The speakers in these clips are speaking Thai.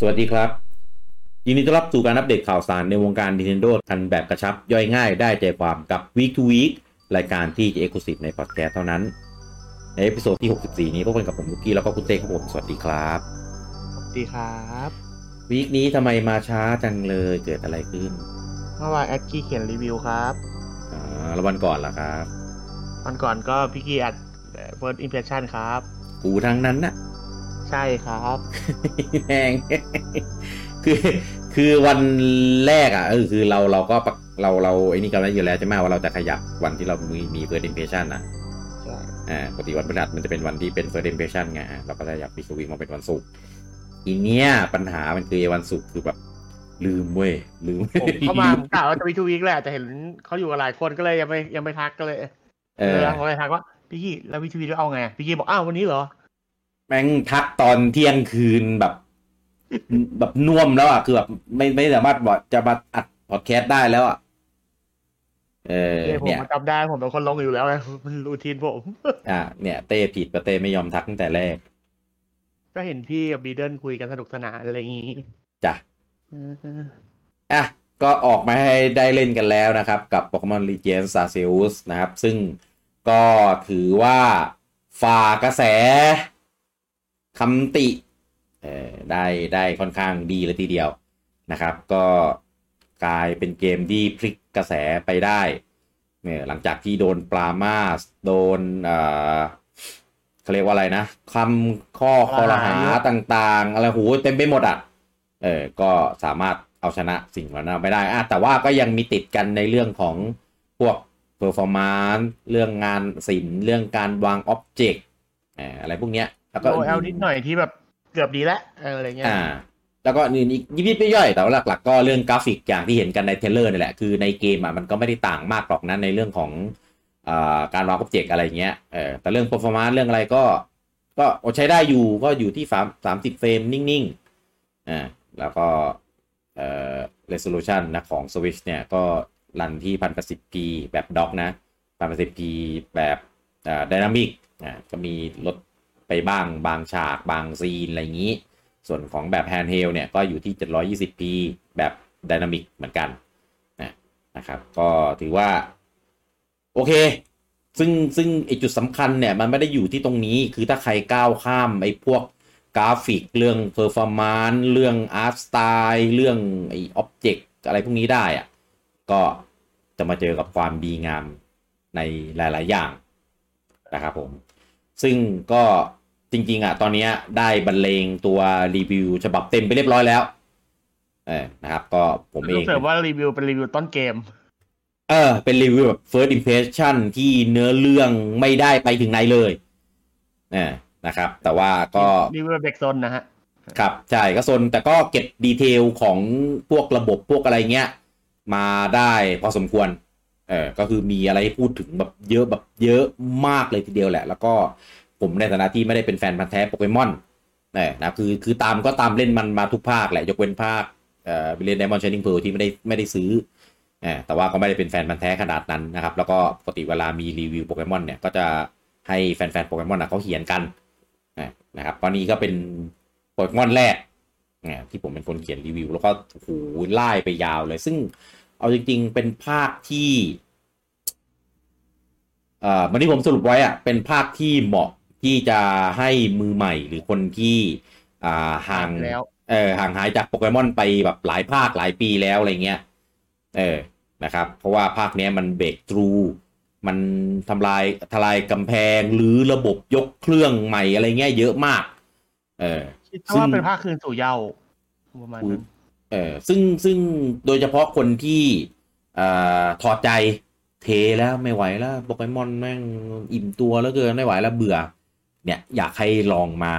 สวัสดีครับ ยินดีต้อนรับสู่การอัปเดตข่าวสารในวงการ Nintendo ทันแบบกระชับย่อยง่ายได้ใจความกับ Week to Week รายการที่จะ exclusive ในพอดแคสต์เท่านั้น ใน episode ที่ 64 นี้พบกันกับผมลูกกี้แล้วก็คุณเต้ครับผมสวัสดีครับสวัสดีครับ week นี้ทำไมมาช้าจังเลยเกิดอะไรขึ้นเมื่อวานแอดกี้เขียนรีวิวครับอ่าแล้ววันก่อนล่ะครับวันก่อนก็พี่กี้อัด first impression ครับ กูทั้งนั้นน่ะ ใช่ครับแพงคือคือวันแรกอะเออคือเราเราก็ปะเราเราไอ้นี่กันไว้อยู่แล้วใช่ไหมว่าเราจะขยับวันที่เรามีมี first impression อะใช่อ่าปกติวันพฤหัสมันจะเป็นวันที่เป็น first impression ไงอะเราก็จะอยากปีสวีมาเป็นวันศุกร์ทีเนี้ยปัญหามันคือไอ้วันศุกร์คือแบบลืมเว้ยลืมผมเข้ามาผมกะว่าจะวีทูวีคแหละแต่เห็นเขาอยู่กับหลายคนก็เลยยังไม่ยังไม่ทักก็เลยเออเลยผมเลยทักว่าพี่กี้แล้ววีทูวีเอาไงพี่กี้บอกอ้าววันนี้เหรอ แม่งทักตอนเที่ยงคืนแบบ แบบน่วมแล้วอะ คือแบบไม่ไม่สามารถบอกจะมาอัดพอดแคสต์ได้แล้วอะ เออเออผมเนี่ยจำได้ผมเป็นคนลงอยู่แล้วไงมันรูทีนผม อ่า เนี่ย เต้ผิดปะเต้ไม่ยอมทักตั้งแต่แรก ก็เห็นพี่กับบีเดิลคุยกันสนุกสนานอะไรอย่างงี้จ้ะเอออะก็ออกมาให้ได้เล่นกันแล้วนะครับ กับ Pokemon Legends Arceus นะครับ ซึ่งก็ถือว่าฝ่ากระแส คำติเออได้ได้ค่อนข้างดีเลยทีเดียวนะครับ ก็กลายเป็นเกมที่พลิกกระแสไปได้เนี่ยหลังจากที่โดนปรามาสโดนเอ่อเขาเรียกว่าอะไรนะคำข้อคอรหาต่างๆ อะไรโหเต็มไปหมดอะเออก็สามารถเอาชนะสิ่งเหล่านั้นไม่ได้อะแต่ว่าก็ยังมีติดกันในเรื่องของพวก performance เรื่องงานศิลป์เรื่องการวาง object อะไรพวกเนี้ย แล้วก็โอเอลนิดหน่อยที่แบบเกือบดีแล้วเอออะไรเงี้ยอ่า แล้วก็นี่อีกยิบยิบย่อยๆแต่ว่าหลัก ๆ ก็เรื่องกราฟิกอย่างที่เห็นกันใน trailer นี่แหละ คือในเกมอะมันก็ไม่ได้ต่างมากหรอกนะในเรื่องของอ่าการวาง object อะไรเงี้ยเออแต่เรื่อง performance เรื่องอะไรก็ ก็ใช้ได้อยู่ก็อยู่ที่สามสามสิบเฟรมนิ่งๆอ่าแล้วก็เอ่อ resolution นะของ Switch เนี่ยก็รันที่ 1080p แบบด็อกนะ 1080p แบบอ่า dynamic อ่าก็มีลด ไปบ้างบางฉากบางซีนอะไรอย่างนี้ ส่วนของแบบ handheld เนี่ยก็อยู่ที่ 720p แบบ dynamic เหมือนกันนะนะครับก็ถือว่า โอเค ซึ่งซึ่งไอจุดสำคัญเนี่ย มันไม่ได้อยู่ที่ตรงนี้คือถ้าใครก้าวข้ามไอพวกกราฟิกเรื่อง performance เรื่อง art style เรื่องไอ object อะไรพวกนี้ได้อะก็จะมาเจอกับความดีงามในหลาย ๆ อย่างนะครับผม ซึ่งก็ จริง ๆอะตอนนี้ได้บรรเลงตัวรีวิวฉบับเต็มไปเรียบร้อยแล้ว เออนะครับ ก็ผมเอรู้งสึกว่ารีวิวเป็นรีวิวต้นเกม เออ เป็นรีวิวแบบ first impression ที่เนื้อเรื่องไม่ได้ไปถึงไหนเลยเออนะครับ แต่ว่าก็รีวิวแบบเด็กซนนะฮะครับใช่ก็โซนแต่ก็เก็บดีเทลของพวกระบบพวกอะไรเงี้ย มาได้พอสมควรเออก็คือมีอะไรให้พูดถึงแบบเยอะแบบเยอะมากเลยทีเดียวแหละ แล้วก็ ผมในฐานะที่ไม่ได้เป็นแฟนพันธุ์แท้โปเกมอนเนี่ยนะคือคือตามก็ตามเล่นมันมาทุกภาคแหละยกเว้นภาคเอ่อวิลเลนไดมอนด์ชานิงเพลที่ไม่ได้ไม่ได้ซื้อเออแต่ว่าก็ไม่ได้เป็นแฟนพันธุ์แท้ขนาดนั้นนะครับ แล้วก็ปกติเวลามีรีวิวโปเกมอนเนี่ยก็จะให้แฟนๆโปเกมอนนะเขาเขียนกันนะครับตอนนี้ก็เป็นโปเกมอนแรกเนี่ยที่ผมเป็นคนเขียนรีวิว แล้วก็โอ้โหไล่ไปยาวเลย ซึ่งเอาจริง ๆ เป็นภาคที่เอ่อวันที่ผมสรุปไว้อะเป็นภาคที่เหมาะ ที่จะให้มือใหม่หรือคนที่อ่าห่างแล้วเออห่างหายจากโปเกมอนไปแบบหลายภาคหลายปีแล้วอะไรเงี้ยเออนะครับ เพราะว่าภาคเนี้ยมันเบรกทรูมันทำลายทลายกำแพงหรือระบบยกเครื่องใหม่อะไรเงี้ยเยอะมาก เออคิดว่าเป็นภาคคืนสู่เยาว์ประมาณนั้นเออซึ่งซึ่งโดยเฉพาะคนที่เอ่อถอดใจเทแล้วไม่ไหวแล้วโปเกมอนแม่งอิ่มตัวแล้วเกินไม่ไหวแล้วเบื่อ เนี่ยอยากให้ลองมา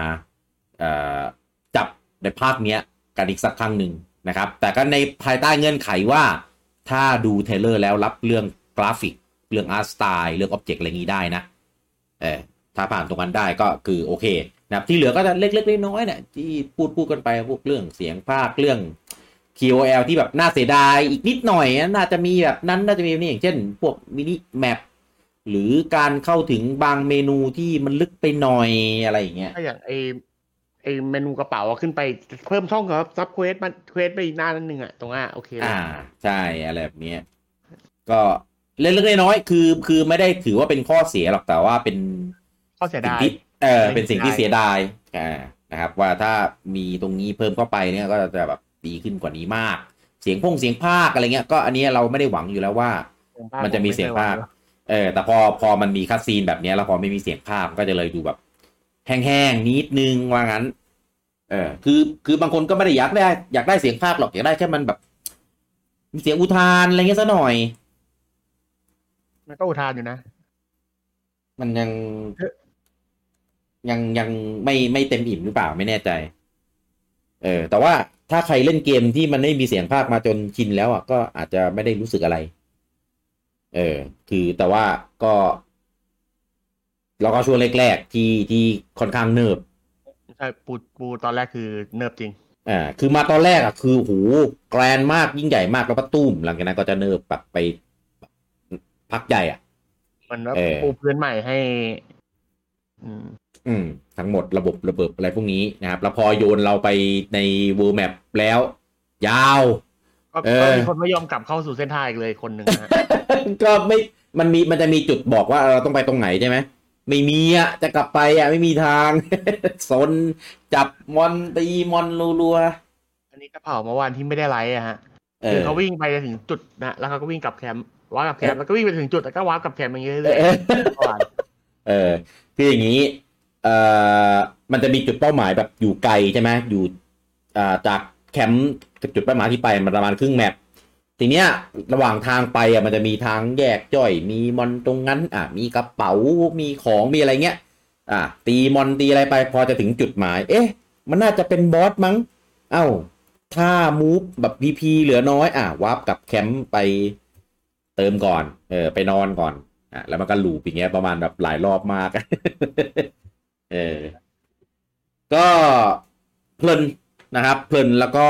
จับในภาคเนี้ยกันอีกสักครั้งหนึ่งนะครับ แต่ก็ในภายใต้เงื่อนไขว่า ถ้าดู trailer แล้วรับเรื่องกราฟิก เรื่อง art style เรื่อง object อะไรนี้ได้นะเออถ้าผ่านตรงนั้นได้ก็คือโอเคนะที่เหลือก็จะเล็กๆน้อยๆเนี่ยที่พูดพูดกันไปพวกเรื่องเสียงพากย์เรื่อง QOL ที่แบบน่าเสียดายอีกนิดหน่อยนะน่าจะมีแบบนั้นน่าจะมีนี่อย่างเช่น พวก minimap หรือการเข้าถึงบางเมนูที่มันลึกไปหน่อยอะไรอย่างเงี้ยถ้าอย่างไอไอเมนูกระเป๋าอะขึ้นไปเพิ่มช่องครับ sub quest มัน quest ไปอีกหน้านึงอะตรงอะโอเคเลยอ่าใช่อะไรแบบเนี้ยก็เล็กๆน้อยๆคือคือไม่ได้ถือว่าเป็นข้อเสียหรอกแต่ว่าเป็นข้อเสียสิ่งดายที่เออไม่เป็นสิ่งที่เสีเสียยดาดายยอ่านะครับ ว่าถ้ามีตรงนี้เพิ่มเข้าไปเนี่ยก็จะแบบดีขึ้นกว่านี้มาก เสียงพงเสียงภาคอะไรเงี้ยก็อันเนี้ยเราไม่ได้หวังอยู่แล้วว่า มันจะมีเสียงภาค เออแต่พอพอมันมีคัดซีนแบบเนี้ยแล้วพอไม่มีเสียงภาคก็จะเลยดูแบบ แห้งๆนิดนึงว่างั้น เออ คือคือบางคนก็ไม่ได้อยากได้ อยากได้เสียงภาคหรอกอยากได้แค่มันแบบ มีเสียงอุทานอะไรเงี้ยซะหน่อย มันก็อุทานอยู่นะ มันยังเอ๊ะยังยังไม่ไม่เต็มอิ่มหรือเปล่าไม่แน่ใจ เออ แต่ว่าถ้าใครเล่นเกมที่มันไม่มีเสียงภาคมาจนชินแล้วอะก็อาจจะไม่ได้รู้สึกอะไร เออ คือแต่ว่าก็เราก็ช่วงแรกๆที่ที่ค่อนข้างเนิบใช่ปูปูตอนแรกคือเนิบจริงอ่าคือมาตอนแรกอะคือโหแกรนมากยิ่งใหญ่มากแล้วก็ตุ้มหลังจากนั้นก็จะเนิบแบบไปพักใหญ่อะ มันว่าเออปูพื้นใหม่ให้ อืม อืม ทั้งหมดระบบระเบิดอะไรพวกนี้นะครับ แล้วพอโยนเราไปใน World Map แล้ว ยาว ก็เออก็มีคนไม่ยอมกลับเข้าสู่เส้นทางอีกเลยคนหนึ่งนะฮะก็ไม่มันมีมันจะมีจุดบอกว่าเราต้องไปตรงไหนใช่ไหมไม่มีอะจะกลับไปอะไม่มีทางสนจับมอนตีมอนรัวอันนี้กระเป๋าเมื่อวานที่ไม่ได้ไลฟ์อะฮะๆเอคืออเขาวิ่งไปถึงจุดนะแล้วเขาก็วิ่งกลับแคมป์ warp กลับแคมป์แล้วก็วิ่งไปถึงจุดแล้วก็ warp กลับแคมป์อย่างเงี้ยเอเรื่อยอๆเมื่อวานเออคืออย่างนี้เอ่อมันจะมีจุดเป้าหมายแบบอยู่ไกลใช่ไหมอยู่อ่าจากแคมป์กับ จุดเป้าหมายที่ไปมันประมาณครึ่ง map ทีเนี้ยระหว่างทางไปอะมันจะมีทางแยกย่อย มีมอนตรงนั้นอะมีกระเป๋ามีของมีอะไรเงี้ย อะตีมอนตีอะไรไปพอจะถึงจุดหมาย เอ๊ะ มันน่าจะเป็นบอสมั้ง เอ้า ถ้า move แบบ PP เหลือน้อย อะ warp กลับแคมป์ไปเติมก่อน เออ ไปนอนก่อนอะแล้วมันก็ loop อย่างเงี้ยประมาณแบบหลายรอบมาก เออ ก็เพลินนะครับเพลินแล้วก็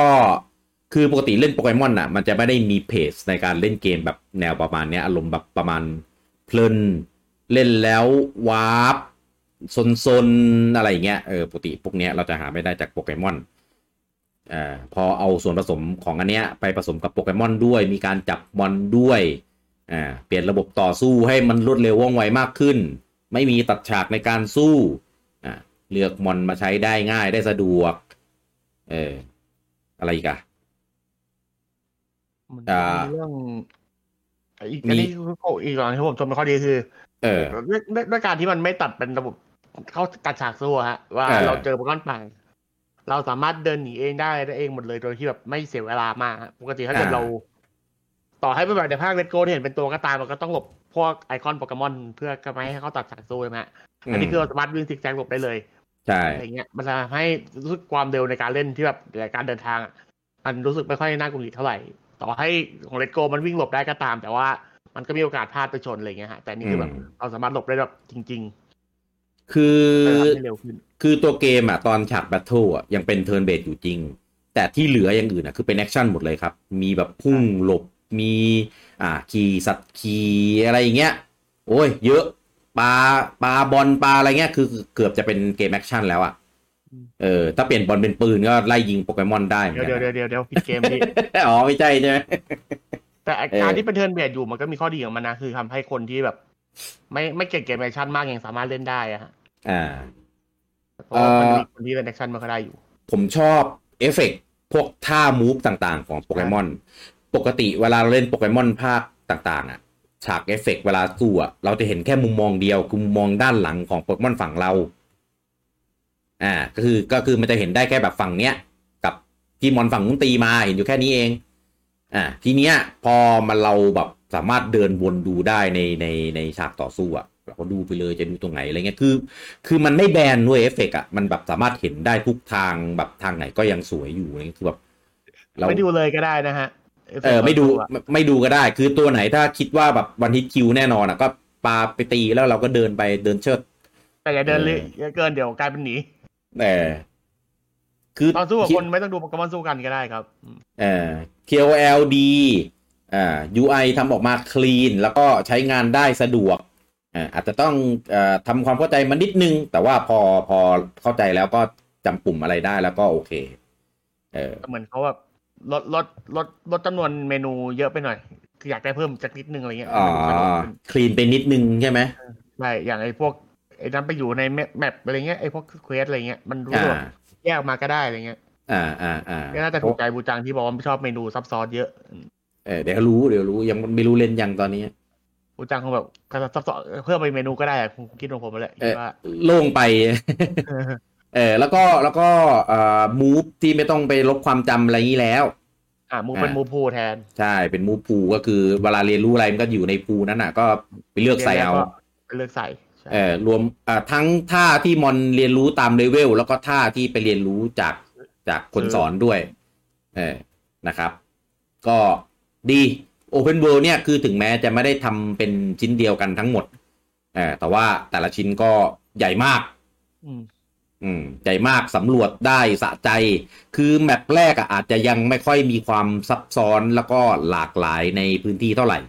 คือปกติเล่นโปเกมอนอะ มันจะไม่ได้มี pace ในการเล่นเกมแบบแนวประมาณเนี้ยอารมณ์แบบประมาณเพลินเล่นแล้ว warpซนๆอะไรอย่างเงี้ยเออปกติพวกเนี้ยเราจะหาไม่ได้จากโปเกมอนอ่าพอเอาส่วนผสมของอันเนี้ยไปผสมกับโปเกมอนด้วย มีการจับมอนด้วยอ่าเปลี่ยนระบบต่อสู้ให้มันรวดเร็วว่องไวมากขึ้น ไม่มีตัดฉากในการสู้อ่าเลือกมอนมาใช้ได้ง่ายได้สะดวกเอออะไรกอะ มันอ่ามีเรื่องอีกมีอันนี้คืออีกอย่างที่ผมชมเป็นข้อดีคือ เออด้วยด้วยด้วยการที่มันไม่ตัดเป็นระบบเข้าตัดฉากสู้อะฮะ ว่าเออเราเจอโปเกมอนป่าเราสามารถเดินหนีเองได้ได้เองหมดเลยโดยที่แบบไม่เสียเวลามากฮะปกติถ้าเกิดเรา ต่อให้เป็นแบบในภาค Let's Go ที่เห็นเป็นตัวก็ตามมันก็ต้องหลบพวกไอคอนโปเกมอนเพื่อก็ไม่ให้เขาตัดฉากสู้ใช่ไหมฮะอันนี้คือเราสามารถวิ่งซิกแซกหลบได้เลยใช่อะไรเงี้ยมันจะทำให้รู้สึกความเร็วในการเล่นที่แบบในการเดินทางอะมันรู้สึกไม่ค่อยน่าหงุดหงิดเท่าไหร่ ต่อให้ของ Let's Go มันวิ่งหลบได้ก็ตาม แต่ว่ามันก็มีโอกาสพลาดไปชนอะไรเงี้ยฮะแต่นี่คือแบบอืมเราสามารถหลบได้แบบจริงคือๆจะทำให้เร็วขึ้นคือตัวเกมอะตอนฉาก battle อะยังเป็น turn-based อยู่จริง แต่ที่เหลืออย่างอื่นอะคือเป็น action หมดเลยครับ มีแบบพุ่งหลบมีอ่าขี่สัตว์ขี่อะไรอย่างเงี้ย โอ้ย เยอะปลาปลาบอลปลาอะไรเงี้ยคือเกือบจะเป็นเกม action แล้วอะอืม เออถ้าเปลี่ยนบอลเป็นปืนก็ไล่ยิงโปเกมอนได้เหมือเดี๋ยวนกัเดี๋ยวนเดี๋ยวเดี๋ยวเดี๋ยวผิดเกมพี่อ๋อไม่ใช่ใช่ไหมแต่เออการที่เป็น turn-based อยู่มันก็มีข้อดีของมันนะคือทำให้คนที่แบบ ไม่ไม่เก่งเกม action มากยังสามารถเล่นได้อะฮะอ่าเพราะว่ามันเอ่อมีคนที่เล่น action ไม่ค่อยได้อยู่ ผมชอบเอฟเฟกต์พวกท่า move ต่างๆ ของโปเกมอน ปกติเวลาเราเล่นโปเกมอนภาคต่าง ๆ อะ ฉากเอฟเฟกต์เวลาสู้อะเราจะเห็นแค่มุมมองเดียวคือมุมมองด้านหลังของโปเกมอนฝั่งเรา อ่าก็คือก็คือมันจะเห็นได้แค่แบบฝั่งเนี้ย กับที่มอนฝั่งนู้นตีมาเห็นอยู่แค่นี้เอง อ่าทีเนี้ยพอมันเราแบบสามารถเดินวนดูได้ในในในฉากต่อสู้อะเราก็ดูไปเลยจะดูตรงไหนอะไรเงี้ยคือ คือมันไม่แบนด้วยเอฟเฟกต์อะมันแบบสามารถเห็นได้ทุกทางแบบทางไหนก็ยังสวยอยู่อะไรเงี้ยคือแบบเราไม่ดูเลยก็ได้นะฮะเออไม่ดูไม่ไม่ดูก็ได้ คือตัวไหนถ้าคิดว่าแบบวันฮิตคิวแน่นอนอะก็ปาไปตีแล้วเราก็เดินไปเดินเชิดแต่อย่าเดินเลยเออเยอะเกินเดี๋ยวกลายเป็นหนี แต่คือตอนสู้กับคิดคนไม่ต้องดูโปเกมอนสู้กันก็ได้ครับอืมเอ่อ KOL ดีอ่า UI ทำออกมาคลีน แล้วก็ใช้งานได้สะดวกอ่าอาจจะต้องเอ่อทำความเข้าใจมันนิดนึง แต่ว่าพอพอเข้าใจแล้วก็จำปุ่มอะไรได้แล้วก็โอเค เออเหมือนเขาแบบลดลดลดลดจำนวนเมนูเยอะไปหน่อยคืออยากได้เพิ่มสักนิดนึงอะไรเงี้ยอ๋อมันสะดวกขึ้นคลีนไปนิดนึงใช่ไหมใช่อย่างไอ้พวก ไอ้นั้นไปอยู่ในแมปอะไรเงี้ยไอ้พวกเควสอะไรเงี้ยมันรู้อ่าสึกแยกออกมาก็ได้อะไรเงี้ย อ่าอ่าอ่าก็น่าจะถูกใจบูจังที่บอกว่าไม่ชอบเมนูซับซ้อนเยอะเออเดี๋ยวเขารู้เดี๋ยวรู้ยังไม่รู้เล่นยังตอนนี้บูจังคงแบบซับซ้อนเพิ่มไปเมนูก็ได้อะผมคิดของผมมาแหละเอคิดอว่าโล่งไปเออแล้วก็แล้วก็เอ่อมูฟที่ไม่ต้องไปลบความจำอะไรอย่างนี้แล้ว อ่ามูเป็นอ่ามูพูแทน ใช่เป็นมูฟพูก็คือเวลาเรียนรู้อะไรมันก็อยู่ในพูนั้นน่ะ ก็ไปเลือกใส่เอารียนแล้วก็เลือกใส่ใช่ เออรวมอ่าทั้งท่าที่มอนเรียนรู้ตามเลเวลแล้วก็ท่าที่ไปเรียนรู้จากจากคนสอนด้วย เออนะครับ ก็ดี Open World เนี่ยคือถึงแม้จะไม่ได้ทำเป็นชิ้นเดียวกันทั้งหมดเออแต่ว่าแต่ละชิ้นก็ใหญ่มาก อืมอืมใหญ่มากสำรวจได้สะใจ คือแมปแรกอะอาจจะยังไม่ค่อยมีความซับซ้อนแล้วก็หลากหลายในพื้นที่เท่าไหร่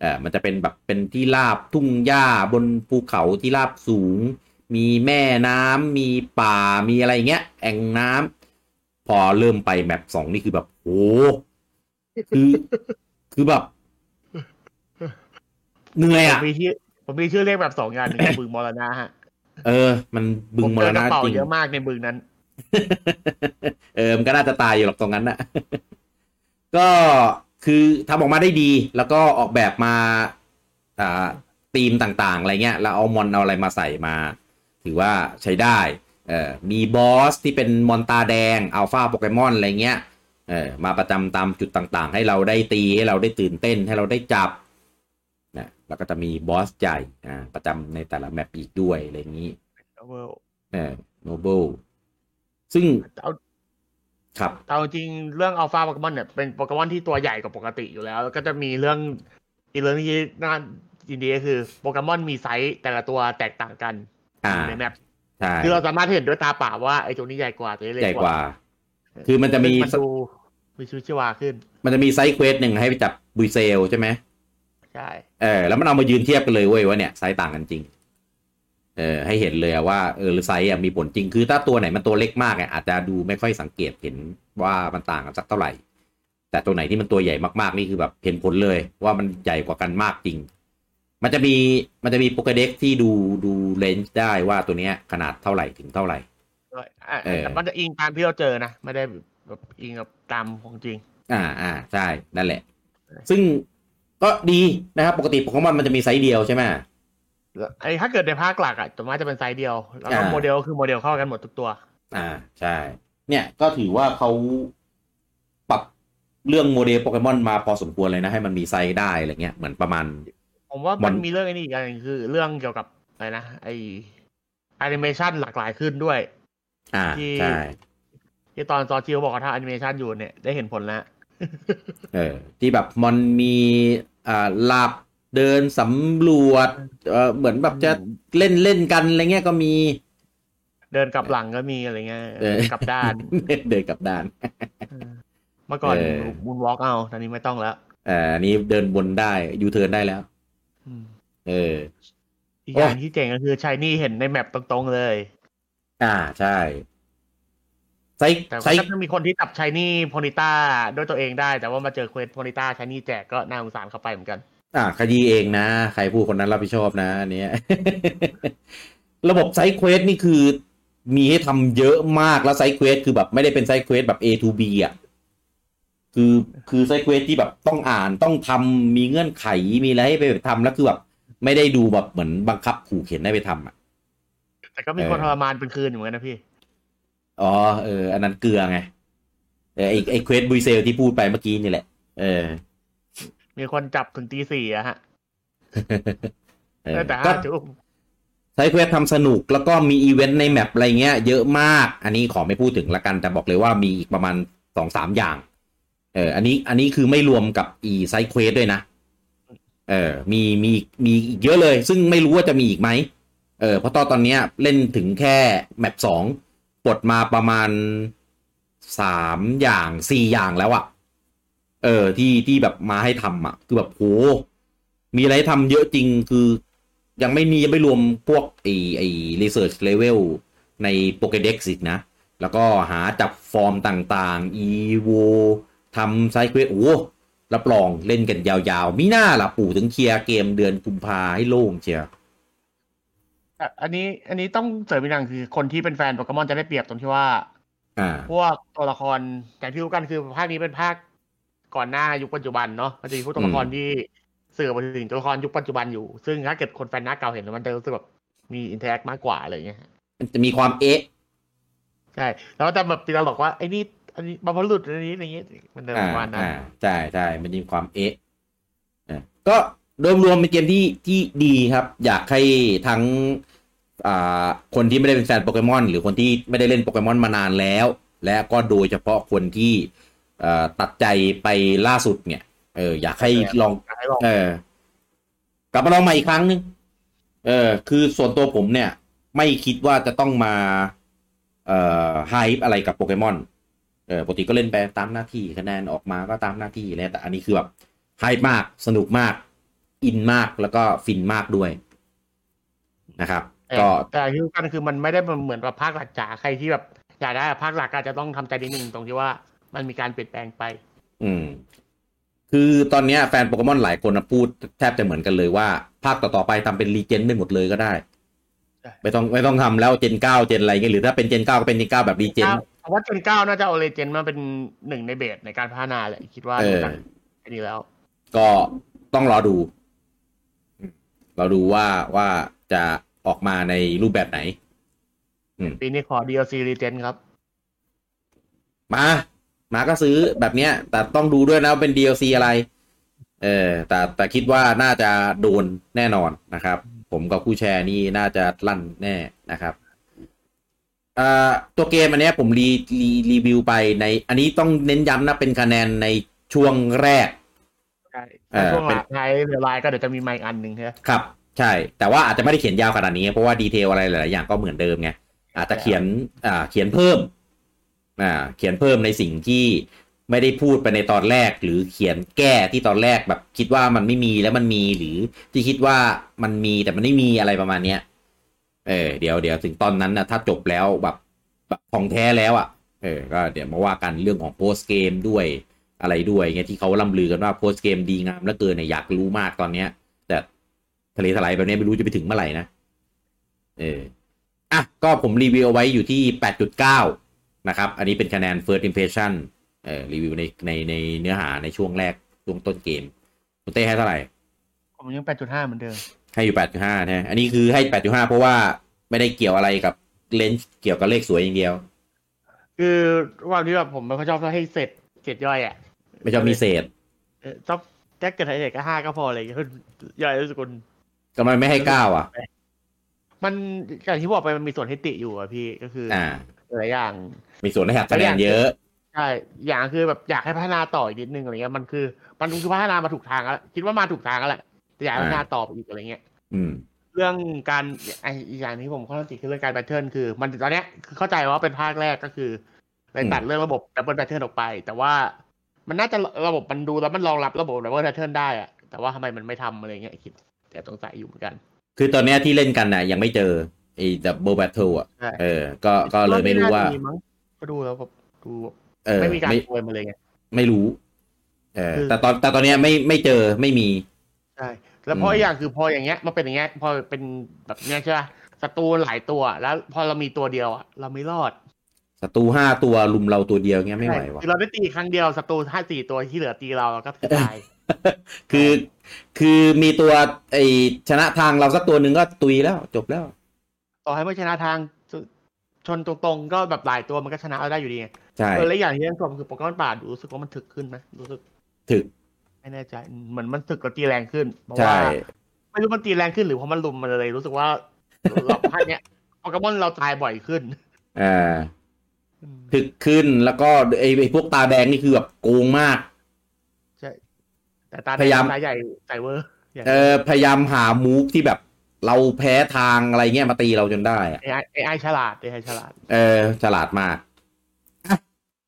เออมันจะเป็นแบบเป็นที่ราบทุ่งหญ้าบนภูเขาที่ราบสูง มีแม่น้ำมีป่ามีอะไรเงี้ย แอ่งน้ำพอเริ่มไปแมปสองนี่คือแบบโหคือคือแบบเหนื่อยผมอะมีที่ผมมีชื่อเรียกแบบสองอย่างหนึ่งคือบึงมรณะฮะเออ มันบึงมรณะผเจอกระเป๋าจริงเยอะมากในบึงนั้น เออมันก็น่าจะตายอยู่หรอกตรงนั้นนะก็ คือทำออกมาได้ดี แล้วก็ออกแบบมาอ่าธีมต่างๆอะไรเงี้ยแล้วเอามอนเอาอะไรมาใส่มา ถือว่าใช้ได้เออมีบอสที่เป็นมอนตาแดงอัลฟาโปเกมอนอะไรเงี้ยเออมาประจำตามจุดต่างๆ ให้เราได้ตีให้เราได้ตื่นเต้นให้เราได้จับนะแล้วก็จะมีบอสใหญ่อ่าประจำในแต่ละ map อีกด้วยอะไรอย่างนี้เออ Noble ซึ่งเอา ครับเอาจริงเรื่องอัลฟาโปเกมอนเนี่ยเป็นโปเกมอนที่ตัวใหญ่กว่าปกติอยู่แล้ว แล้วก็จะมีเรื่องอีกเรื่องที่น่ายินดีก็คือโปเกมอนมีไซส์แต่ละตัวแตกต่างกันอ่าใน map ใช่คือเราสามารถเห็นด้วยตาเปล่าว่าไอ้ตัวนี้ใหญ่กว่าตัวนี้เล็กใหญ่กกว่าว่า คือมันจะมีซึ่งมันดูมีชีวิตชีวาขึ้น มันจะมี side quest หนึ่งให้ไปจับ Buizel ใช่ไหมใช่เออแล้วมันเอามายืนเทียบกันเลยเว้ยว่าเนี่ยไซส์ต่างกันจริง เออให้เห็นเลยอะว่าเออไซส์อะมีผลจริงคือถ้าตัวไหนมันตัวเล็กมากอะอาจจะดูไม่ค่อยสังเกตเห็นว่ามันต่างกันสักเท่าไหร่ แต่ตัวไหนที่มันตัวใหญ่มากๆนี่คือแบบเห็นผลเลยว่ามันใหญ่กว่ากันมากจริง มันจะมีมันจะมี Pokédex ที่ดูดู range ได้ว่าตัวเนี้ยขนาดเท่าไหร่ถึงเท่าไหร่ด้วยอะเออแต่มันจะอิงตามที่เราเจอนะไม่ได้แบบอิงกับตามของจริง อ่าอ่าใช่นั่นแหละ ซึ่งก็ดีนะครับปกติโปเกมอนมันจะมีไซส์เดียวใช่ไหมแล้ว ไอ้ถ้าเกิดในภาคหลักอะส่วนมากจะเป็นไซส์เดียว แล้วก็อ่าโมเดลก็คือโมเดลเข้ากันหมดทุกตัว อ่าใช่ เนี่ยก็ถือว่าเขาปรับเรื่องโมเดลโปเกมอนมาพอสมควรเลยนะ ให้มันมีไซส์ได้อะไรเงี้ยเหมือนประมาณ ผมว่ามันมันมีเรื่องไอ้นี่อีกอย่างหนึงคือเรื่องเกี่ยวกับอะไรนะไอแอนิเมชันหลากหลายขึ้นด้วย อ่าที่ใช่ที่ตอน Sword Shield บอกว่าทำแอนิเมชันอยู่เนี่ยได้เห็นผลแล้วเออที่แบบมันมีอ่าลาบ เดินสำรวจเออเหมือนแบบจะเล่นเล่นกันอะไรเงี้ยก็มี เดินกลับหลังก็มีอะไรเงี้ยเออกลับด้าน เดินกลับด้าน เมื่อก่อนเออ moonwalk เอาตอนนี้ไม่ต้องแล้วเอออันนี้เดินวนได้ยูเทิร์นได้แล้วอืมเอออีกอย่างที่เจ๋งก็คือ shinyเห็นใน map ตรงๆเลย อ่าใช่ใช่แต่ก็จะมีคนที่จับ shiny Ponyta ด้วยตัวเองได้ แต่ว่ามาเจอ quest Ponyta shiny แจกก็น่าสงสารเข้าไปเหมือนกัน อ่าคดีเองนะ ใครพูดคนนั้นรับผิดชอบนะอันเนี้ยระบบ side quest นี่คือมีให้ทำเยอะมากแล้ว side quest คือแบบไม่ได้เป็น side quest แบบ A to B อะคือคือ side quest ที่แบบต้องอ่านต้องทำมีเงื่อนไขมีอะไรให้ไปทำแล้วคือแบบไม่ได้ดูแบบเหมือนบังคับขู่เข็ญให้ไปทำอะแต่ก็มีคนเออทรมานเป็นคืนอยู่เหมือนกันนะพี่ อ๋อเอออันนั้นเกลือไงเออไอไอ quest Buizel ที่พูดไปเมื่อกี้นี่แหละ เออ มีคนจับถึงตีสี่อะฮะเออแต่ก็ห้าทุ่ม side quest ทำสนุกแล้วก็มีอีเวนต์ใน map อะไรเงี้ยเยอะมาก อันนี้ขอไม่พูดถึงละกัน แต่บอกเลยว่ามีอีกประมาณสองสามอย่าง เออ อันนี้อันนี้คือไม่รวมกับอี side quest ด้วยนะ เออ มีมีมีอีกเยอะเลย ซึ่งไม่รู้ว่าจะมีอีกไหม เออ เพราะตอนตอนเนี้ยเล่นถึงแค่ map สองปลดมาประมาณสามอย่างสี่อย่างแล้วอะ เออที่ที่แบบมาให้ทำอะคือแบบโหมีอะไรให้ทำเยอะจริงคือ ยังไม่มียังไม่รวมพวกไอไอ research level ใน Pokédex อีกนะ แล้วก็หาจับฟอร์มต่างๆ evo ทำ side quest โอ้รับรองเล่นกันยาวๆ มีหน้าล่ะปู่ถึงเคลียร์เกมเดือนกุมภาให้โล่งเชียวอะอันนี้อันนี้ต้องเสริมอีกอย่างคือคนที่เป็นแฟนโปเกมอนจะได้เปรียบตรงที่ว่าอ่าพวกตัวละครอย่างที่รู้กันคือภาคนี้เป็นภาค ก่อนหน้ายุคปัจจุบันเนาะมันจะมีพวกตัวละครอืมที่สื่อมาถึงตัวละครยุคปัจจุบันอยู่ ซึ่งถ้าเกิดคนแฟนหน้าเก่าเห็นแล้วมันจะรู้สึกแบบมี interact มากกว่าอะไรอย่างเงี้ยมันจะมีความเอ๊ะใช่แล้วแต่แบบปีตลกว่าไอ้นี่อันนี้บรรพบุรุษอันนี้อย่างเงี้ยมันจะประมาณนั้นอ่าใช่ใช่มันมีความเอ๊ะอะก็โดยรวมเป็นเกมที่ที่ดีครับ อยากให้ทั้งอ่าคนที่ไม่ได้เป็นแฟนโปเกมอนหรือคนที่ไม่ได้เล่นโปเกมอนมานานแล้ว และก็โดยเฉพาะคนที่เอ่อ ตัดใจไปล่าสุดเนี่ย เอออยากให้ลองอยากให้ลอง เออ กลับมาลองใหม่อีกครั้งหนึง เออ คือส่วนตัวผมเนี่ย ไม่คิดว่าจะต้องมา เอ่อไฮป์อะไรกับโปเกมอน เออ ปกติก็เล่นไปตามหน้าที่คะแนนออกมาก็ตามหน้าที่แล้วแต่อันนี้คือแบบไฮป์มาก สนุกมาก อินมาก แล้วก็ฟินมากด้วย นะครับแต่ก็แต่ที่รู้กันคือมันไม่ได้เหมือนกับภาคหลักจ๋า ใครที่แบบอยากได้ภาคหลักอาจจะต้องทำใจนิดนึงตรงที่ว่า มันมีการเปลี่ยนแปลงไป อืม คือตอนเนี้ยแฟนโปเกมอนหลายคนนะพูดแทบจะเหมือนกันเลยว่า ภาคต่อ ๆ ไปทำเป็นรีเจนไม่หมดเลยก็ได้ใช่ไม่ต้องไม่ต้องทำแล้วเจนเก้าเจนอะไรเงี้ยหรือถ้าเป็นเจนเก้าก็เป็นเจนเก้าแบบรีเจนเพราะว่าเจนเก้าน่าจะเอาเลเจนมาเป็นหนึ่งในเบสในการพัฒนาแหละคิดว่าเอดูอจากอันนี้แล้ว ก็ต้องรอดู เราดูว่าว่าจะออกมาในรูปแบบไหนปีนี้ขอ DLC รีเจนครับ มา มาก็ซื้อแบบเนี้ย แต่ต้องดูด้วยนะว่าเป็น DLC อะไร เออแต่แต่คิดว่าน่าจะโดนแน่นอนนะครับ ผมกับคู่แชร์นี่น่าจะลั่นแน่นะครับเอ่อตัวเกมอันเนี้ยผมรีรีรีวิวไปใน อันนี้ต้องเน้นย้ำนะเป็นคะแนนในช่วงแรกใช่เออช่วงหเป็นลังท้ายเรือลายก็เดี๋ยวจะมีไมค์อันหนึ่งใช่ไหมครับ ใช่ แต่ว่าอาจจะไม่ได้เขียนยาวขนาดนี้ เพราะว่าดีเทลอะไรหลาย ๆ อย่างก็เหมือนเดิมไงอาจจะเขียนอ่าเขียนเพิ่ม อ่าเขียนเพิ่มในสิ่งที่ไม่ได้พูดไปในตอนแรก หรือเขียนแก้ที่ตอนแรกแบบคิดว่ามันไม่มีแล้วมันมีหรือที่คิดว่ามันมีแต่มันไม่มีอะไรประมาณเนี้ยเออเดี๋ยวเดี๋ยวถึงตอนนั้นนะถ้าจบแล้วแบบแบบของแท้แล้วอะ่ะเออก็เดี๋ยวมาว่ากันเรื่องของโพสเกมด้วยอะไรด้วยเงี้ยที่เขาล่ำลือกันว่าโพสเกมดีงามเหลือเกินเนี่ยอยากรู้มากตอนเนี้ย แต่ทะเลทลายแบบนี้ไม่รู้จะไปถึงเมื่อไหร่นะเอออะก็ผมรีวิวเอาไว้อยู่ที่8.9 นะครับ อันนี้เป็นคะแนน first impression เออรีวิวในในในเนื้อหาในช่วงแรกช่วงต้นเกมคุณเต้ให้เท่าไหร่ ผมยังแปดจุดห้าเหมือนเดิม ให้อยู่ 8.5ใช่ไหมอันนี้คือให้ 8.5 เพราะว่าไม่ได้เกี่ยวอะไรกับเลนส์เกี่ยวกับเลขสวยอย่างเดียว คือว่าที่แบบผมไม่ค่อยชอบให้เสร็จเสร็จย่อยอะไม่ชอบมีเศษเออชอบแจ็คเกิดไทยเด็กก็ห้าก็พออะไรอย่างเงี้ยย่อยรู้สึกคนก็มันไม่ให้เก้าอะ มันอย่างที่บอกไปมันมีส่วนให้ติอยู่อะพี่ก็คืออ่าหลายอย่าง มีส่วนให้หักคะแนนเยอะใช่อย่างคือแบบอยากให้พัฒนาต่ออีกนิดนึงอะไรเงี้ยมันคือ มันคือพัฒนามาถูกทางแล้วคิดว่ามาถูกทางแล้วแหละแต่อยากให้พัฒนาต่อไปอีกอะไรเงี้ยอืมเรื่องการไออีกอย่างที่ผมข้อสงสัยคือเรื่องการแพทเทิร์นคือ มันตอนเนี้ยคือเข้าใจว่าเป็นภาคแรกก็คือไปตัดเรื่องระบบ double battle ออกไป แต่ว่ามันน่าจะระบบมันดูแล้วมันรองรับระบบ double battle ได้อะแต่ว่าทำไมมันไม่ทำอะไรเงี้ยคิดแต่สงสัยอยู่เหมือนกัน คือตอนเนี้ยที่เล่นกันน่ะยังไม่เจอไอ้ double battle อะใช่เออ ก็ก็เลยไม่รู้ว่าน่าจะมั้ง ก็ดูแล้วแบบดูแบบเออไม่มีการไม่โวยมาเลยไงไม่รู้ เออคือแต่ตอนแต่ตอนเนี้ยไม่ไม่เจอไม่มีใช่แล้วพออืมอีกอย่างคือพออย่างเงี้ยมันเป็นอย่างเงี้ยพอเป็นแบบเนี้ยใช่ป่ะศัตรูหลายตัวแล้ว พอเรามีตัวเดียวอะเราไม่รอดศัตรูห้าตัวลุมเราตัวเดียวเงี้ยไม่ไหวใช่วะคือเราได้ตีครั้งเดียวศัตรูห้าสี่ตัวที่เหลือตีเราเราก็ตายคือคือมีตัวไอชนะทางเราสักตัวหนึ่งก็ตุยแล้ว จบแล้ว ต่อให้ไม่ชนะทาง ชนตรงๆ ก็แบบหลายตัวมันก็ชนะเราได้อยู่ดีไงใช่เออและอย่างที่ยังชมคือโปเกมอนป่าดูรู้สึกว่ามันถึกขึ้นไหมรู้สึกถึกไม่แน่ใจเหมือนมันถึกกับตีแรงขึ้นเพราะใช่ว่าไม่รู้มันตีแรงขึ้นหรือเพราะมันลุมมันเลยรู้สึกว่าเราภาคเนี้ยโปเกมอนเราตายบ่อยขึ้นอ่าถึกขึ้นแล้วก็ไอไอพวกตาแดงนี่คือแบบโกงมากใช่แต่ตาพยายามตาใหญ่ใส่เวอร์ใหญ่เออพยายามหามูฟที่แบบ เราแพ้ทางอะไรเงี้ยมาตีเราจนได้อะไอไอไอฉลาดไอไอฉลาด เออ ฉลาดมากอะ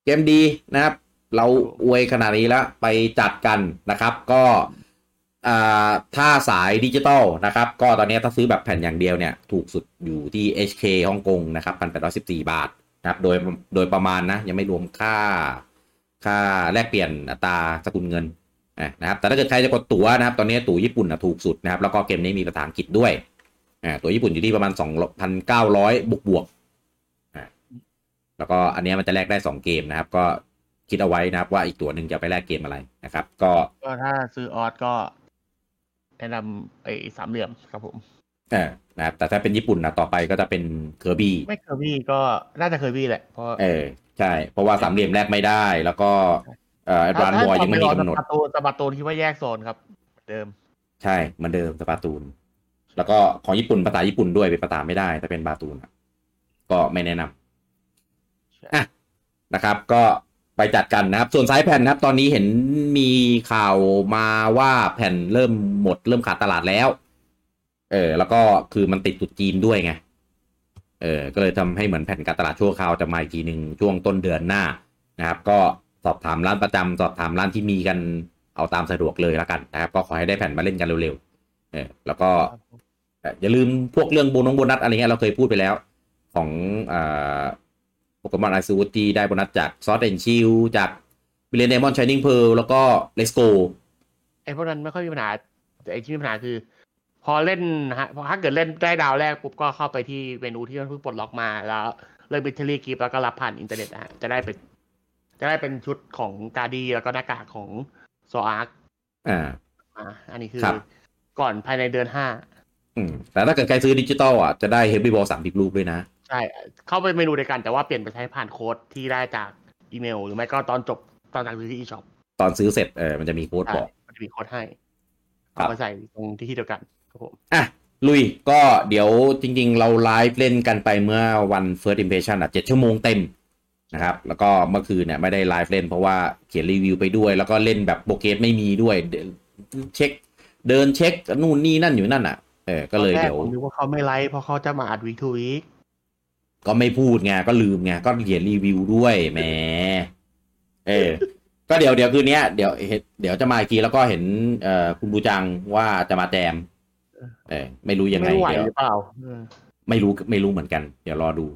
เกมดีนะครับ เราอวยขนาดนี้แล้ว ไปจัดกันนะครับ ก็อ่าถ้าสายดิจิตอลนะครับ ก็ตอนนี้ถ้าซื้อแบบแผ่นอย่างเดียวเนี่ย ถูกสุดอยู่ที่ HK ฮ่องกงนะครับ 1,814 บาทนะครับ โดยโดยประมาณนะ ยังไม่รวมค่า ค่าแลกเปลี่ยนอัตราสกุลเงิน นะครับแต่ถ้าเกิดใครจะกดตั๋วนะครับ ตอนนี้ตั๋วญี่ปุ่นนะถูกสุดนะครับ แล้วก็เกมนี้มีภาษาอังกฤษด้วยอ่าตั๋วญี่ปุ่นอยู่ที่ประมาณ 2,900 บวกบวกอ่าแล้วก็อันนี้มันจะแลกได้ 2 เกมนะครับ ก็คิดเอาไว้นะครับ ว่าอีกตั๋วหนึ่งจะไปแลกเกมอะไรนะครับ ก็ก็ถ้าซื้อออสก็แนะนำไอ้สามเหลี่ยมครับผมเออนะครับแต่ถ้าเป็นญี่ปุ่นนะต่อไปก็จะเป็นเคอร์บี้ไม่เคอร์บี้ก็น่าจะเคอร์บี้แหละเพราะเออใช่เพราะว่าสามเหลี่ยมแรกไม่ได้ แล้วก็ เอ่อแอดวานบอยยังไม่มีกำหนดสปาตูนสปาตูนคิดว่าแยกโซนครับเดิม ใช่เหมือนเดิมสปาตูน แล้วก็ของญี่ปุ่นภาษาญี่ปุ่นด้วยเป็นภาษาไม่ได้ แต่เป็นบาตูนอะก็ไม่แนะนำอะนะครับ ก็ไปจัดกันนะครับ ส่วนสายแผ่นนะครับ ตอนนี้เห็นมีข่าวมาว่าแผ่นเริ่มหมดเริ่มขาดตลาดแล้ว เออ แล้วก็คือมันติดตุดจีนด้วยไงเออก็เลยทำให้เหมือนแผ่นการตลาดชั่วคราวจะมาอีกทีหนึ่งช่วงต้นเดือนหน้านะครับ ก็ สอบถามร้านประจำสอบถามร้านที่มีกันเอาตามสะดวกเลยแล้วกันนะครับ ก็ขอให้ได้แผ่นมาเล่นกันเร็วๆเออแล้วก็เอ่ออย่าลืมพวกเรื่องโบนงโบนัสอะไรเงี้ยเราเคยพูดไปแล้ว ของอ่าโปเกมอน Arceus จะได้โบนัสจาก Sword and Shield จาก Brilliant Diamond Shining Pearl แล้วก็ Let's Goไอ้พวกนั้นไม่ค่อยมีปัญหาแต่ไอ้ที่มีปัญหาคือ พอเล่นนะฮะพอถ้าเกิดเล่นได้ดาวแรกปุ๊บก็เข้าไปที่เมนูที่มันเพิ่งปลดล็อกมาแล้ว เลือก Mystery Gift แล้วก็รับผ่านอินเทอร์เน็ตนะฮะจะได้เป็น จะได้เป็นชุดของ Gardie แล้วก็หน้ากากของ Zoroark อ่าอ่าอันนี้คือครับก่อนภายในเดือนห้าอืมแต่ถ้าเกิดใครซื้อดิจิตอลอะจะได้ Heavy Ball สามสิบลูกด้วยนะ ใช่ เข้าไปเมนูเดียวกันแต่ว่าเปลี่ยนไปใช้ผ่านโค้ดที่ได้จากอีเมล หรือไม่ก็ตอนจบตอนสั่งซื้อที่ eShopตอนซื้อเสร็จเออมันจะมีโค้ดใช่บอก มันจะมีโค้ดให้ครับเอาไปใส่ตรงที่ที่เดียวกันครับผมอะลุยก็เดี๋ยวจริง ๆ เราไลฟ์เล่นกันไปเมื่อวัน First Impression อะเจ็ดชั่วโมงเต็ม นะครับ แล้วก็เมื่อคืนเนี่ยไม่ได้ไลฟ์เล่นเพราะว่าเขียนรีวิวไปด้วย แล้วก็เล่นแบบ progress ไม่มีด้วยเดินเช็ค เดินเช็คนู่นนี่นั่นอยู่นั่นอะ เออ ก็เลยตอนแรเดี๋ยวผมนึกว่าเขาไม่ไลฟ์เพราะเขาจะมาอัด Week to Weekก็ไม่พูดไงก็ลืมไงก็เขียนรีวิวด้วยแหม เออ ก็เดี๋ยวเดี๋ยวคืนเนี้ยเดี๋ยวเห็นเดี๋ยวจะมาอีกทีแล้วก็เห็นเอ่อคุณบูจังว่าจะมาแจม เออไม่รู้ยังไงไม่ไหวเดี๋ยวหรือเปล่าเออไม่รู้ไม่รู้เหมือนกัน เดี๋ยวรอดู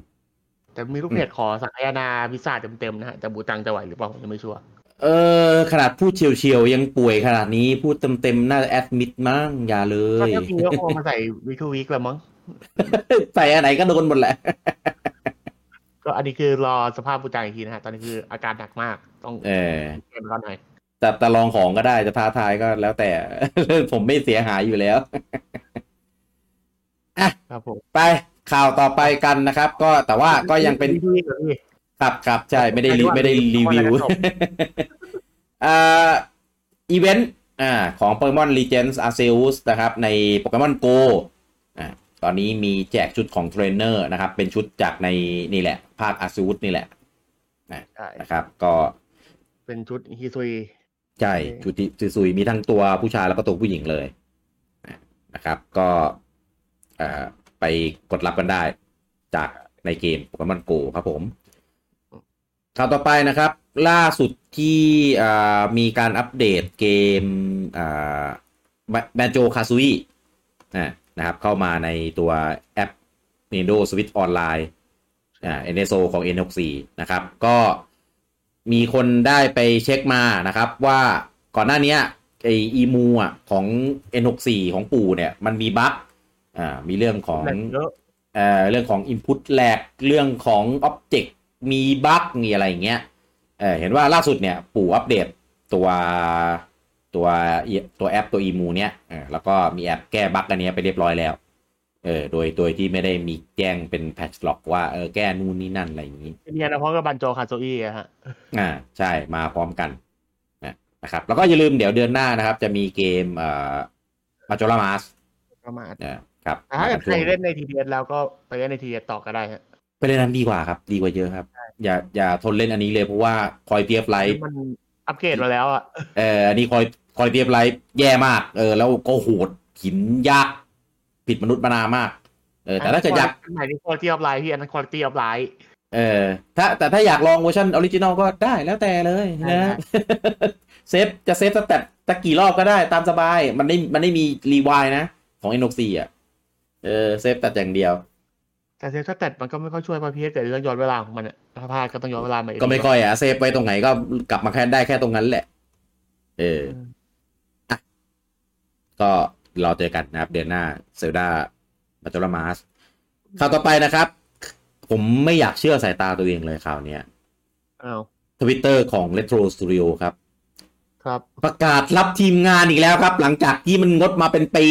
แต่มีลูกเพจขอสักยานาพิซซ่าเต็มๆนะฮะแต่บูตังจะไหวหรือเปล่าผมยังไม่ชัวร์เออ ขนาดพูดเฉียวๆ ยังป่วยขนาดนี้พูดเต็มๆ น่าจะแอดมิดมั้งอย่าเลก็ยถ้าจริงก็คงมาใส่วีคทูวีคแล้วมั้งใส่อันไหนก็โดนหมดแหละ ก็อันนี้คือรอสภาพบูตังอีกทีนะฮะ ตอนนี้คืออาการหนักมาก ต้องเออเก็บก่อนหน่อยแต่แต่ลองของก็ได้จะท้าทายก็แล้วแต่ ผมไม่เสียหายอยู่แล้วอะครับผมไป ข่าวต่อไปกันนะครับ ก็แต่ว่าก็ยังเป็น week to week เหรอพี่ครับครับใช่ไม่ได้รีไม่ไม่ได้ได้ว่ารีวิวว่าอะไรก็จบอ่าอีเวนต์อ่าของ Pokemon Legends Arceus นะครับ ใน Pokemon Go อ่าตอนนี้มีแจกชุดของเทรนเนอร์นะครับ เป็นชุดจากในนี่แหละ ภาค Arceus นี่แหละใช่นะครับ ก็เป็นชุดฮิซุยใช่ ชุดที่ซุยๆมีทั้งตัวผู้ชายแล้วก็ตัวผู้หญิงเลยนะครับ ก็อ่า ไปกดรับกันได้ จากในเกม Pokemon Go ครับผมข่าวต่อไปนะครับ ล่าสุดที่มีการอัปเดตเกมแบนโจคาซุยนะครับเข้ามาในตัวแอป Nintendo Switch Online อ่า NSO ของ N64 นะครับ ก็มีคนได้ไปเช็คมานะครับ ว่าก่อนหน้านี้ไออีมูอะของ N64 ของปู่เนี่ย มันมีบั๊ก อ่ามีเรื่องของ lag เยอะเอ่อเรื่องของ Input lag เรื่องของ Object มีบั๊กมีอะไรอย่างเงี้ยเออเห็นว่าล่าสุดเนี่ยปู่อัปเดตตัวตัวตัวแอปตัวอีมูเนี้ยเออแล้วก็มีแอปแก้บั๊กอันเนี้ยไปเรียบร้อยแล้วเออโดยโดยที่ไม่ได้มีแจ้งเป็น patch log ว่าเออแก้นู่นนี่นั่นอะไรอย่างงี้เนี่ยนะเพราะกับ Banjo-Kazooie อะฮะอ่าใช่มาพร้อมกันนะนะครับแล้วก็อย่าลืมเดี๋ยวเดือนหน้านะครับ จะมีเกมเอ่อ Majora's Mask นะ ครับแต่ถ้าเกิดใครเล่นใน 3D แล้วก็ไปเล่นใน 3D ต่อก็ได้ฮะไปเล่นนั้นดีกว่าครับ ดีกว่าเยอะครับ อย่าอย่าทนเล่นอันนี้เลยเพราะว่า quality of life มันอัปเกรดมาแล้วอะเอออันนี้คอยquality of life แย่มาก เออ แล้วก็โหดหินยากผิดมนุษย์มานามาก เออแต่ถ้าเกิดอยากอันไหนที่ quality of life พี่อันนั้น quality of life เออถ้าแต่ถ้าอยากลองเวอร์ชัน original ก็ได้แล้วแต่เลยได้นะเซฟจะ save state สักกี่รอบก็ได้ตามสบาย มันไม่มันไม่มีรีวายนะ ของ NSO อะ เออเซฟแต่อย่างเดียว แต่ save state มันก็ไม่ค่อยช่วยเพราะพี่เกิดเรื่องย้อนเวลาของมันอะถ้าพลาดก็ต้องย้อนเวลามาอีก็ไม่ค่อยอะเซฟไปตรงไหนก็กลับมาแค่ได้แค่ตรงนั้นแหละ เออก็รอเจอกันนะครับ เดือนหน้า Zelda Majora's Mask ข่าวต่อไปนะครับ ผมไม่อยากเชื่อสายตาตัวเองเลยข่าวเนี้ยอ้าวทวิตเตอร์ของ Retro Studio ครับ ครับ ประกาศรับทีมงานอีกแล้วครับ หลังจากที่มันงดมาเป็นปี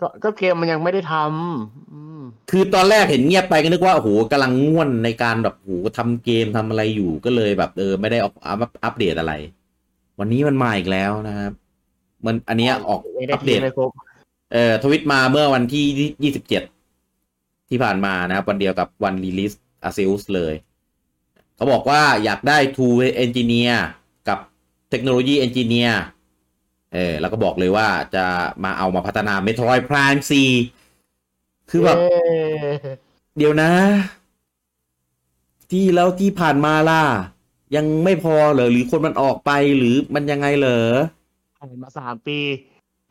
ก็ก็เกมมันยังไม่ได้ทำอืมคือตอนแรกเห็นเงียบไปก็นึกว่าโอ้โหกำลังง่วนในการแบบโอ้โหทำเกมทำอะไรอยู่ก็เลยแบบเออไม่ได้ออกอัพอัปเดตอะไร วันนี้มันมาอีกแล้วนะครับ มันอันเนี้ยออกยังได้อัปเดทีตไม่ครบเอ่อทวิตมาเมื่อวันที่ยี่สิบเจ็ดที่ผ่านมานะครับ วันเดียวกับวัน release Arceus เลย เขาบอกว่าอยากได้ tool engineer กับ technology engineer เออแล้วก็บอกเลยว่าจะมาเอามาพัฒนา Metroid Prime 4 คือแบบเย้เดี๋ยวนะ ที่แล้วที่ผ่านมาล่ะ ยังไม่พอเหรอหรือคนมันออกไปหรือมันยังไงเหรอผ่านมาสามปี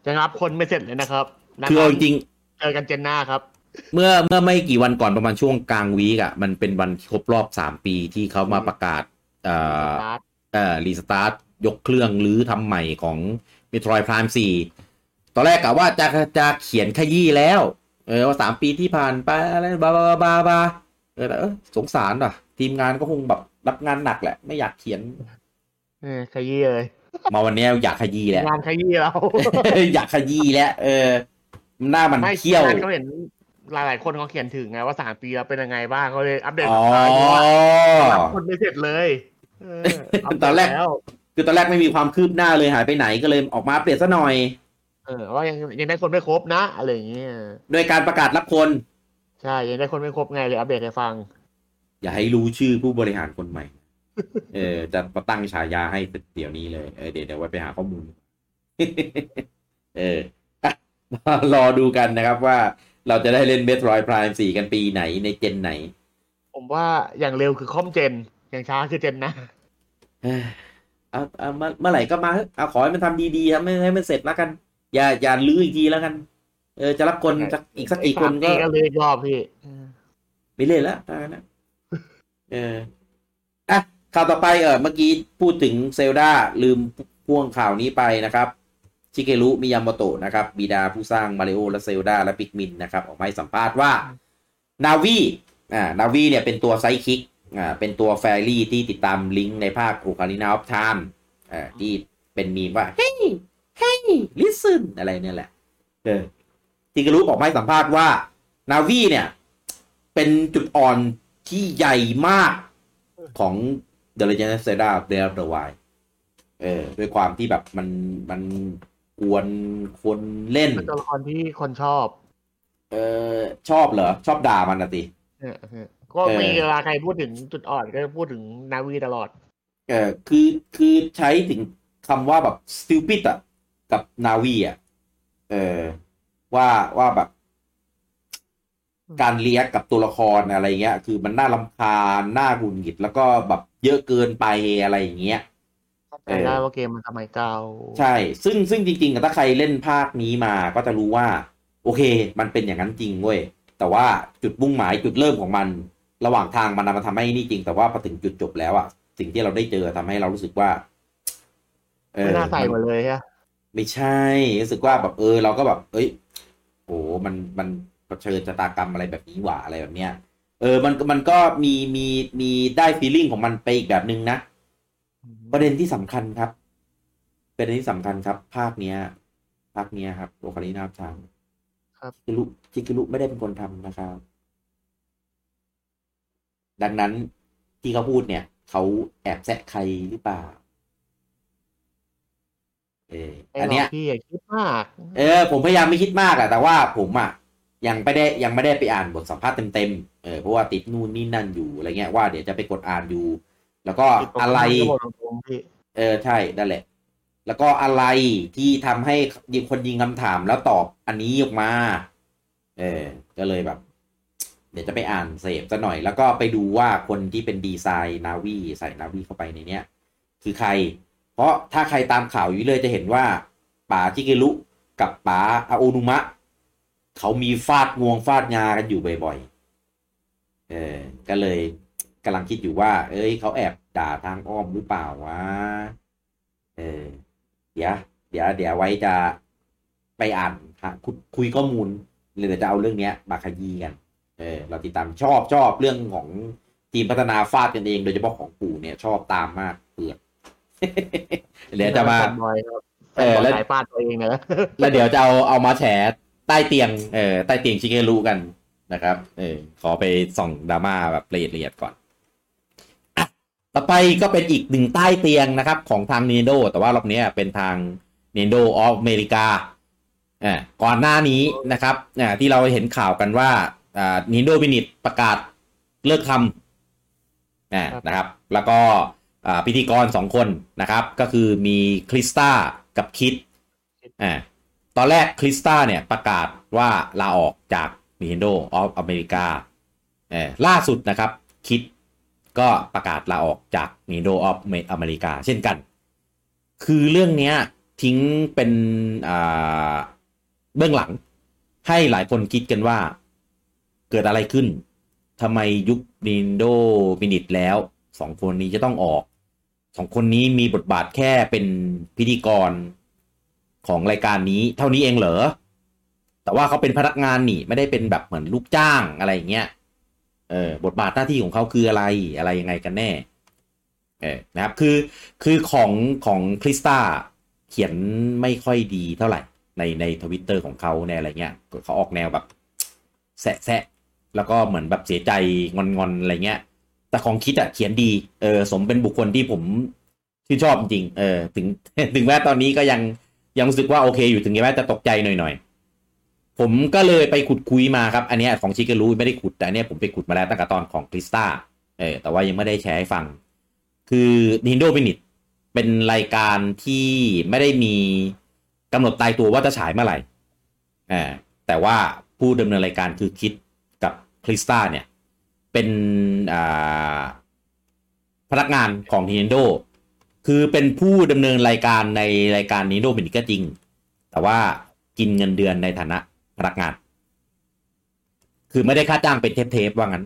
ยังรับคนไม่เสร็จเลยนะครับนะคือรัเอาบจริงเจอกันเจนหน้าครับๆเมื่อเมื่อไม่กี่วันก่อนประมาณช่วงกลางวีกอะมันเป็นวันครบรอบสามปีที่เขามาประกาศ เอ่อเอ่อรีสตาร์ทยกเครื่องหรือทำใหม่ของ Metroid Prime 4ตอนแรกกะว่าจะจะเขียนขยี้แล้ว เออว่าสามปีที่ผ่านไปอะไรบาบาบาบาเออแต่เออสงสารว่ะ ทีมงานก็คงแบบรับงานหนักแหละ ไม่อยากเขียน เออขยี้เลย มาวันนี้อยากขยี้แหละงานขยี้เราอยากขยี้แล้วเออหน้ามันไม่เขี้ยวงานเขาเห็นหลายๆคนเขาเขียนถึงไงว่าสามปีแล้วเป็นยังไงบ้างเขาเลยอัปเดตอ๋อข่าวดูว่ารับคนไม่เสร็จเลยเอออัปเดตอนแรกล้ว คือตอนแรกไม่มีความคืบหน้าเลยหายไปไหนก็เลยออกมาอัปเดตซะหน่อย เออว่ายังยังได้คนไม่ครบนะอะไรอย่างเงี้ยโดยการประกาศรับคน ใช่ยังได้คนไม่ครบไงเลยอัปเดตให้ฟัง อย่าให้รู้ชื่อผู้บริหารคนใหม่ เออจะมาตั้งฉายาให้เดี๋ยวนี้เลยเออเดี๋ยวเดี๋ยวไว้ไปหาข้อมูล เอออะมารอดูกันนะครับว่าเราจะได้เล่นเ e ทรอยพรายสี่กันปีไหนในเจนไหน ผมว่าอย่างเร็วคือคอมเจน อย่างช้าคือเจนนะ เอ้ยเอาเอาเมื่อเมื่อไหร่ก็มาเถอะเอาขอให้มันทำดีๆครับไม่ให้มันเสร็จแล้วกัน อย่าอย่าลื้ออีกทีแล้วกัน เออจะรับคนสักอีกสักกี่คนก็สามปีก็เลยอีกรอบพี่เออไม่เล่นแล้วตานะเอออะข่าวต่อไปเออเมื่อกี้พูดถึงเซลดาลืมพ่วงข่าวนี้ไปนะครับชิเกรุมิยาโมโตะนะครับบิดาผู้สร้างมาริโอและเซลดาและปิกมินนะครับ ออกมาให้สัมภาษณ์ว่านาวีอ่านาวีเนี่ยเป็นตัว sidekick อ่า เป็นตัว fairy ที่ติดตามลิงก์ในภาค Ocarina of Time อ่าที่เป็นมีมว่า hey hey listen อะไรเนี่ยแหละเออชิเกรุออกมาให้สัมภาษณ์ว่า Navi เนี่ย เป็นจุดอ่อนที่ใหญ่มากของ The Legend of Zelda Breath of the Wild เออ ด้วยความที่แบบมันมันกวนคนเล่นเป็นตัวละครที่คนชอบ เออชอบเหรอ ชอบด่ามันนะติเออเออ ก็มีเออเวลาใครพูดถึงจุดอ่อนก็จะพูดถึงนาวีตลอด เออคือคือใช้ถึงคำว่าแบบ stupid อะ กับนาวีอะ เออ ว่าว่าแบบ การเลี้ยงกับตัวละครอะไรเงี้ย คือมันน่ารำคาญน่าหงุดหงิด แล้วก็แบบเยอะเกินไปอะไรอย่างเงี้ยเข้าใจได้ว่าเกมมันสมัยเก่าใช่ ซึ่งซึ่งจริงๆอะถ้าใครเล่นภาคนี้มาก็จะรู้ว่า โอเค มันเป็นอย่างนั้นจริงเว้ยแต่ว่าจุดมุ่งหมายจุดเริ่มของมัน ระหว่างทางมันนำมาทำให้นี่จริง แต่ว่าพอถึงจุดจบแล้วอะสิ่งที่เราได้เจอทำให้เรารู้สึกว่า เอไม่อน่าใส่มันมาเลยฮะไม่ใช่รู้สึกว่าแบบเออ เราก็แบบ เอ้ยโอ้มันมันเผชิญชะตากรรมอะไรแบบนี้หว่าอะไรแบบเนี้ยเออ มันมันก็มีมีมีได้ฟีลลิ่งของมันไปอีกแบบนึงนะประเด็นที่สำคัญครับประเด็นที่สำคัญครับ ภาคเนี้ย ภาคเนี้ยครับโอคารินาทางครับจิกุรุจิกุรุไม่ได้เป็นคนทำนะครับ ดังนั้นที่เขาพูดเนี่ย เขาแอบแซะใครหรือเปล่า เออไอ้อันหลเนี้อยกพี่อย่าคิดมาก เออ ผมพยายามไม่คิดมากอะแต่ว่าผมอะยังไม่ได้ยังไม่ได้ไปอ่านบทสัมภาษณ์เต็มๆ เออเพราะว่าติดนู่นนี่นั่นอยู่อะไรเงี้ยว่าเดี๋ยวจะไปกดอ่านอยู่ แล้วก็อะไรที่ผมบอกตรงๆพี่เออใช่นั่นแหละ แล้วก็อะไรที่ทำให้ยิงคนยิงคำถามแล้วตอบอันนี้ออกมา เออก็เลยแบบ เดี๋ยวจะไปอ่านเสพซะหน่อย แล้วก็ไปดูว่าคนที่เป็นดีไซน์นาวีใส่นาวีเข้าไปในเนี้ยคือใคร เพราะถ้าใครตามข่าวอยู่เลยจะเห็นว่าป๋าจิเกรุกับป๋าอาโอนุมะ เขามีฟาดงวงฟาดงากันอยู่บ่อยๆ เออ ก็เลยกำลังคิดอยู่ว่า เอ้ย เขาแอบด่าทางอ้อมหรือเปล่าวะ เออ เดี๋ยว เดี๋ยว เดี๋ยวไว้จะไปอ่านคุยข้อมูลเลยจะเอาเรื่องเนี้ยมาขยี้กัน เออเราติดตามชอบชอบเรื่องของทีมพัฒนาฟาดกันเอง โดยเฉพาะของปู่เนี่ยชอบตามมากเปลือกเดี๋ยวจะมาแฟนบอยครับเออแฟนบแล้อยวสายฟาดตัวเองนะแล้วเดี๋ยวจะเอาเอามาแฉใต้เตียงเออใต้เตียงชิเกรุกันนะครับ เออขอไปส่องดราม่าแบบละเอียดละเอียดก่อนอะต่อไปก็เป็นอีกหนึ่งใต้เตียงนะครับของทาง Nintendo แต่ว่ารอบนี้เป็นทาง Nintendo of America อ่าก่อนหน้านี้นะครับอ่าที่เราเห็นข่าวกันว่า อ่า Nintendo Minute ประกาศเลิกทำอ่านะครับ แล้วก็อ่าพิธีกรสองคนนะครับ ก็คือมีคริสตากับคิดอ่าตอนแรกคริสตาเนี่ยประกาศว่าลาออกจาก Nintendo of America เออล่าสุดนะครับ คิดก็ประกาศลาออกจาก Nintendo of America เช่นกัน คือเรื่องเนี้ยทิ้งเป็นอ่าเบื้องหลัง ให้หลายคนคิดกันว่า เกิดอะไรขึ้นทำไมยุค Nintendo Minute แล้วสองคนนี้จะต้องออกสองคนนี้มีบทบาทแค่เป็นพิธีกรของรายการนี้ เท่านี้เองเหรอ แต่ว่าเขาเป็นพนักงานนี่ ไม่ได้เป็นแบบเหมือนลูกจ้างอะไรอย่างเงี้ย เออบทบาทหน้าที่ของเขาคืออะไรอะไรยังไงกันแน่ เออนะครับ คือคือของของคริสตาเขียนไม่ค่อยดีเท่าไหร่ในในทวิตเตอร์ของเขาในอะไรเงี้ยเขาออกแนวแบบ แสะแสะ แล้วก็เหมือนแบบเสียใจงอนงอะไรเงี้ย แต่ของคิดอะเขียนดีเออสมเป็นบุคคลที่ผมชื่นชอบจริงเออถึงถึงแม้ตอนนี้ก็ยังยังรู้สึกว่าโอเคอยู่ถึงแม้จะตกใจหน่อยๆ ผมก็เลยไปขุดคุยมาครับ อันนี้ของชิคเกรู้ไม่ได้ขุดแต่อันนี้ยผมไปขุดมาแล้วตั้งแต่ตอนของคริสตาเออแต่ว่ายังไม่ได้แชร์ให้ฟัง คือ Nintendo Minute เป็นรายการที่ไม่ได้มีกำหนดตายตัวว่าจะฉายเมื่อไหร่อ่าแต่ว่าผู้ดำเนินรายการคือคิด คริสตาเนี่ย เป็นพนักงานของ Nintendo คือเป็นผู้ดำเนินรายการในรายการนี้โดมินิกก็จริง แต่ว่ากินเงินเดือนในฐานะพนักงาน คือไม่ได้ค่าจ้างเป็นเทปเทปว่างั้น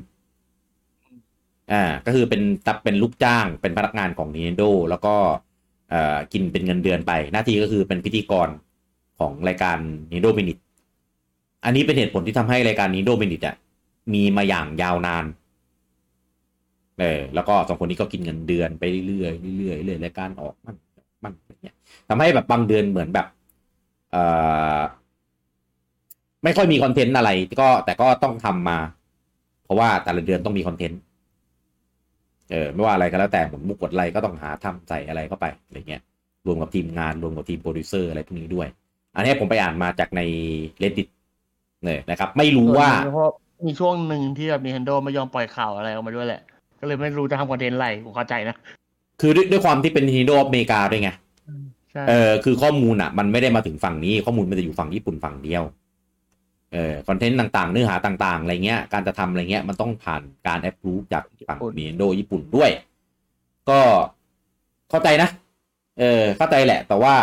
อ่า ก็คือเป็นตับเป็นลูกจ้างเป็นพนักงานของ Nintendo แล้วก็เอ่อกินเป็นเงินเดือนไป หน้าที่ก็คือเป็นพิธีกรของรายการ Nintendo Minute อันนี้เป็นเหตุผลที่ทำให้รายการ Nintendo Minute อะ มีมาอย่างยาวนานเออแล้วก็สองคนนี้ก็กินเงินเดือนไปเรื่อยเรื่อยเรื่อยๆรายการออกมันมันเงี้ยทำให้แบบบางเดือนเหมือนแบบเอ่อไม่ค่อยมีคอนเทนต์อะไร ก็แต่ก็ต้องทำมา เพราะว่าแต่ละเดือนต้องมีคอนเทนต์เออไม่ว่าอะไรก็แล้วแต่หมนมุกกดอะไรก็ต้องหาทำใส่อะไรเข้าไปอะไรเงี้ยรวมกับทีมงานรวมกับทีมโปรดิวเซอร์อะไรพวกนี้ด้วย อันนี้ผมไปอ่านมาจากใน reddit เนี่ยนะครับ ไม่รู้ว่า มีช่วงหนึ่งที่แบบ Nintendo ไม่ยอมปล่อยข่าวอะไรออกมาด้วยแหละ ก็เลยไม่รู้จะทำคอนเทนต์อะไรผมเข้าใจนะ คือด้วยด้วยความที่เป็น Nintendo of America ด้วยไงใช่เออคือข้อมูลอะ มันไม่ได้มาถึงฝั่งนี้ ข้อมูลมันจะอยู่ฝั่งญี่ปุ่นฝั่งเดียวเออคอนเทนต์ต่างๆ เนื้อหาต่างๆอะไรเงี้ยการจะทำอะไรเงี้ยมันต้องผ่านการแอปพูฟจากฝั่ง Nintendo ญี่ปุ่นด้วย ก็เข้าใจนะ เออเข้าใจแหละ แต่ว่า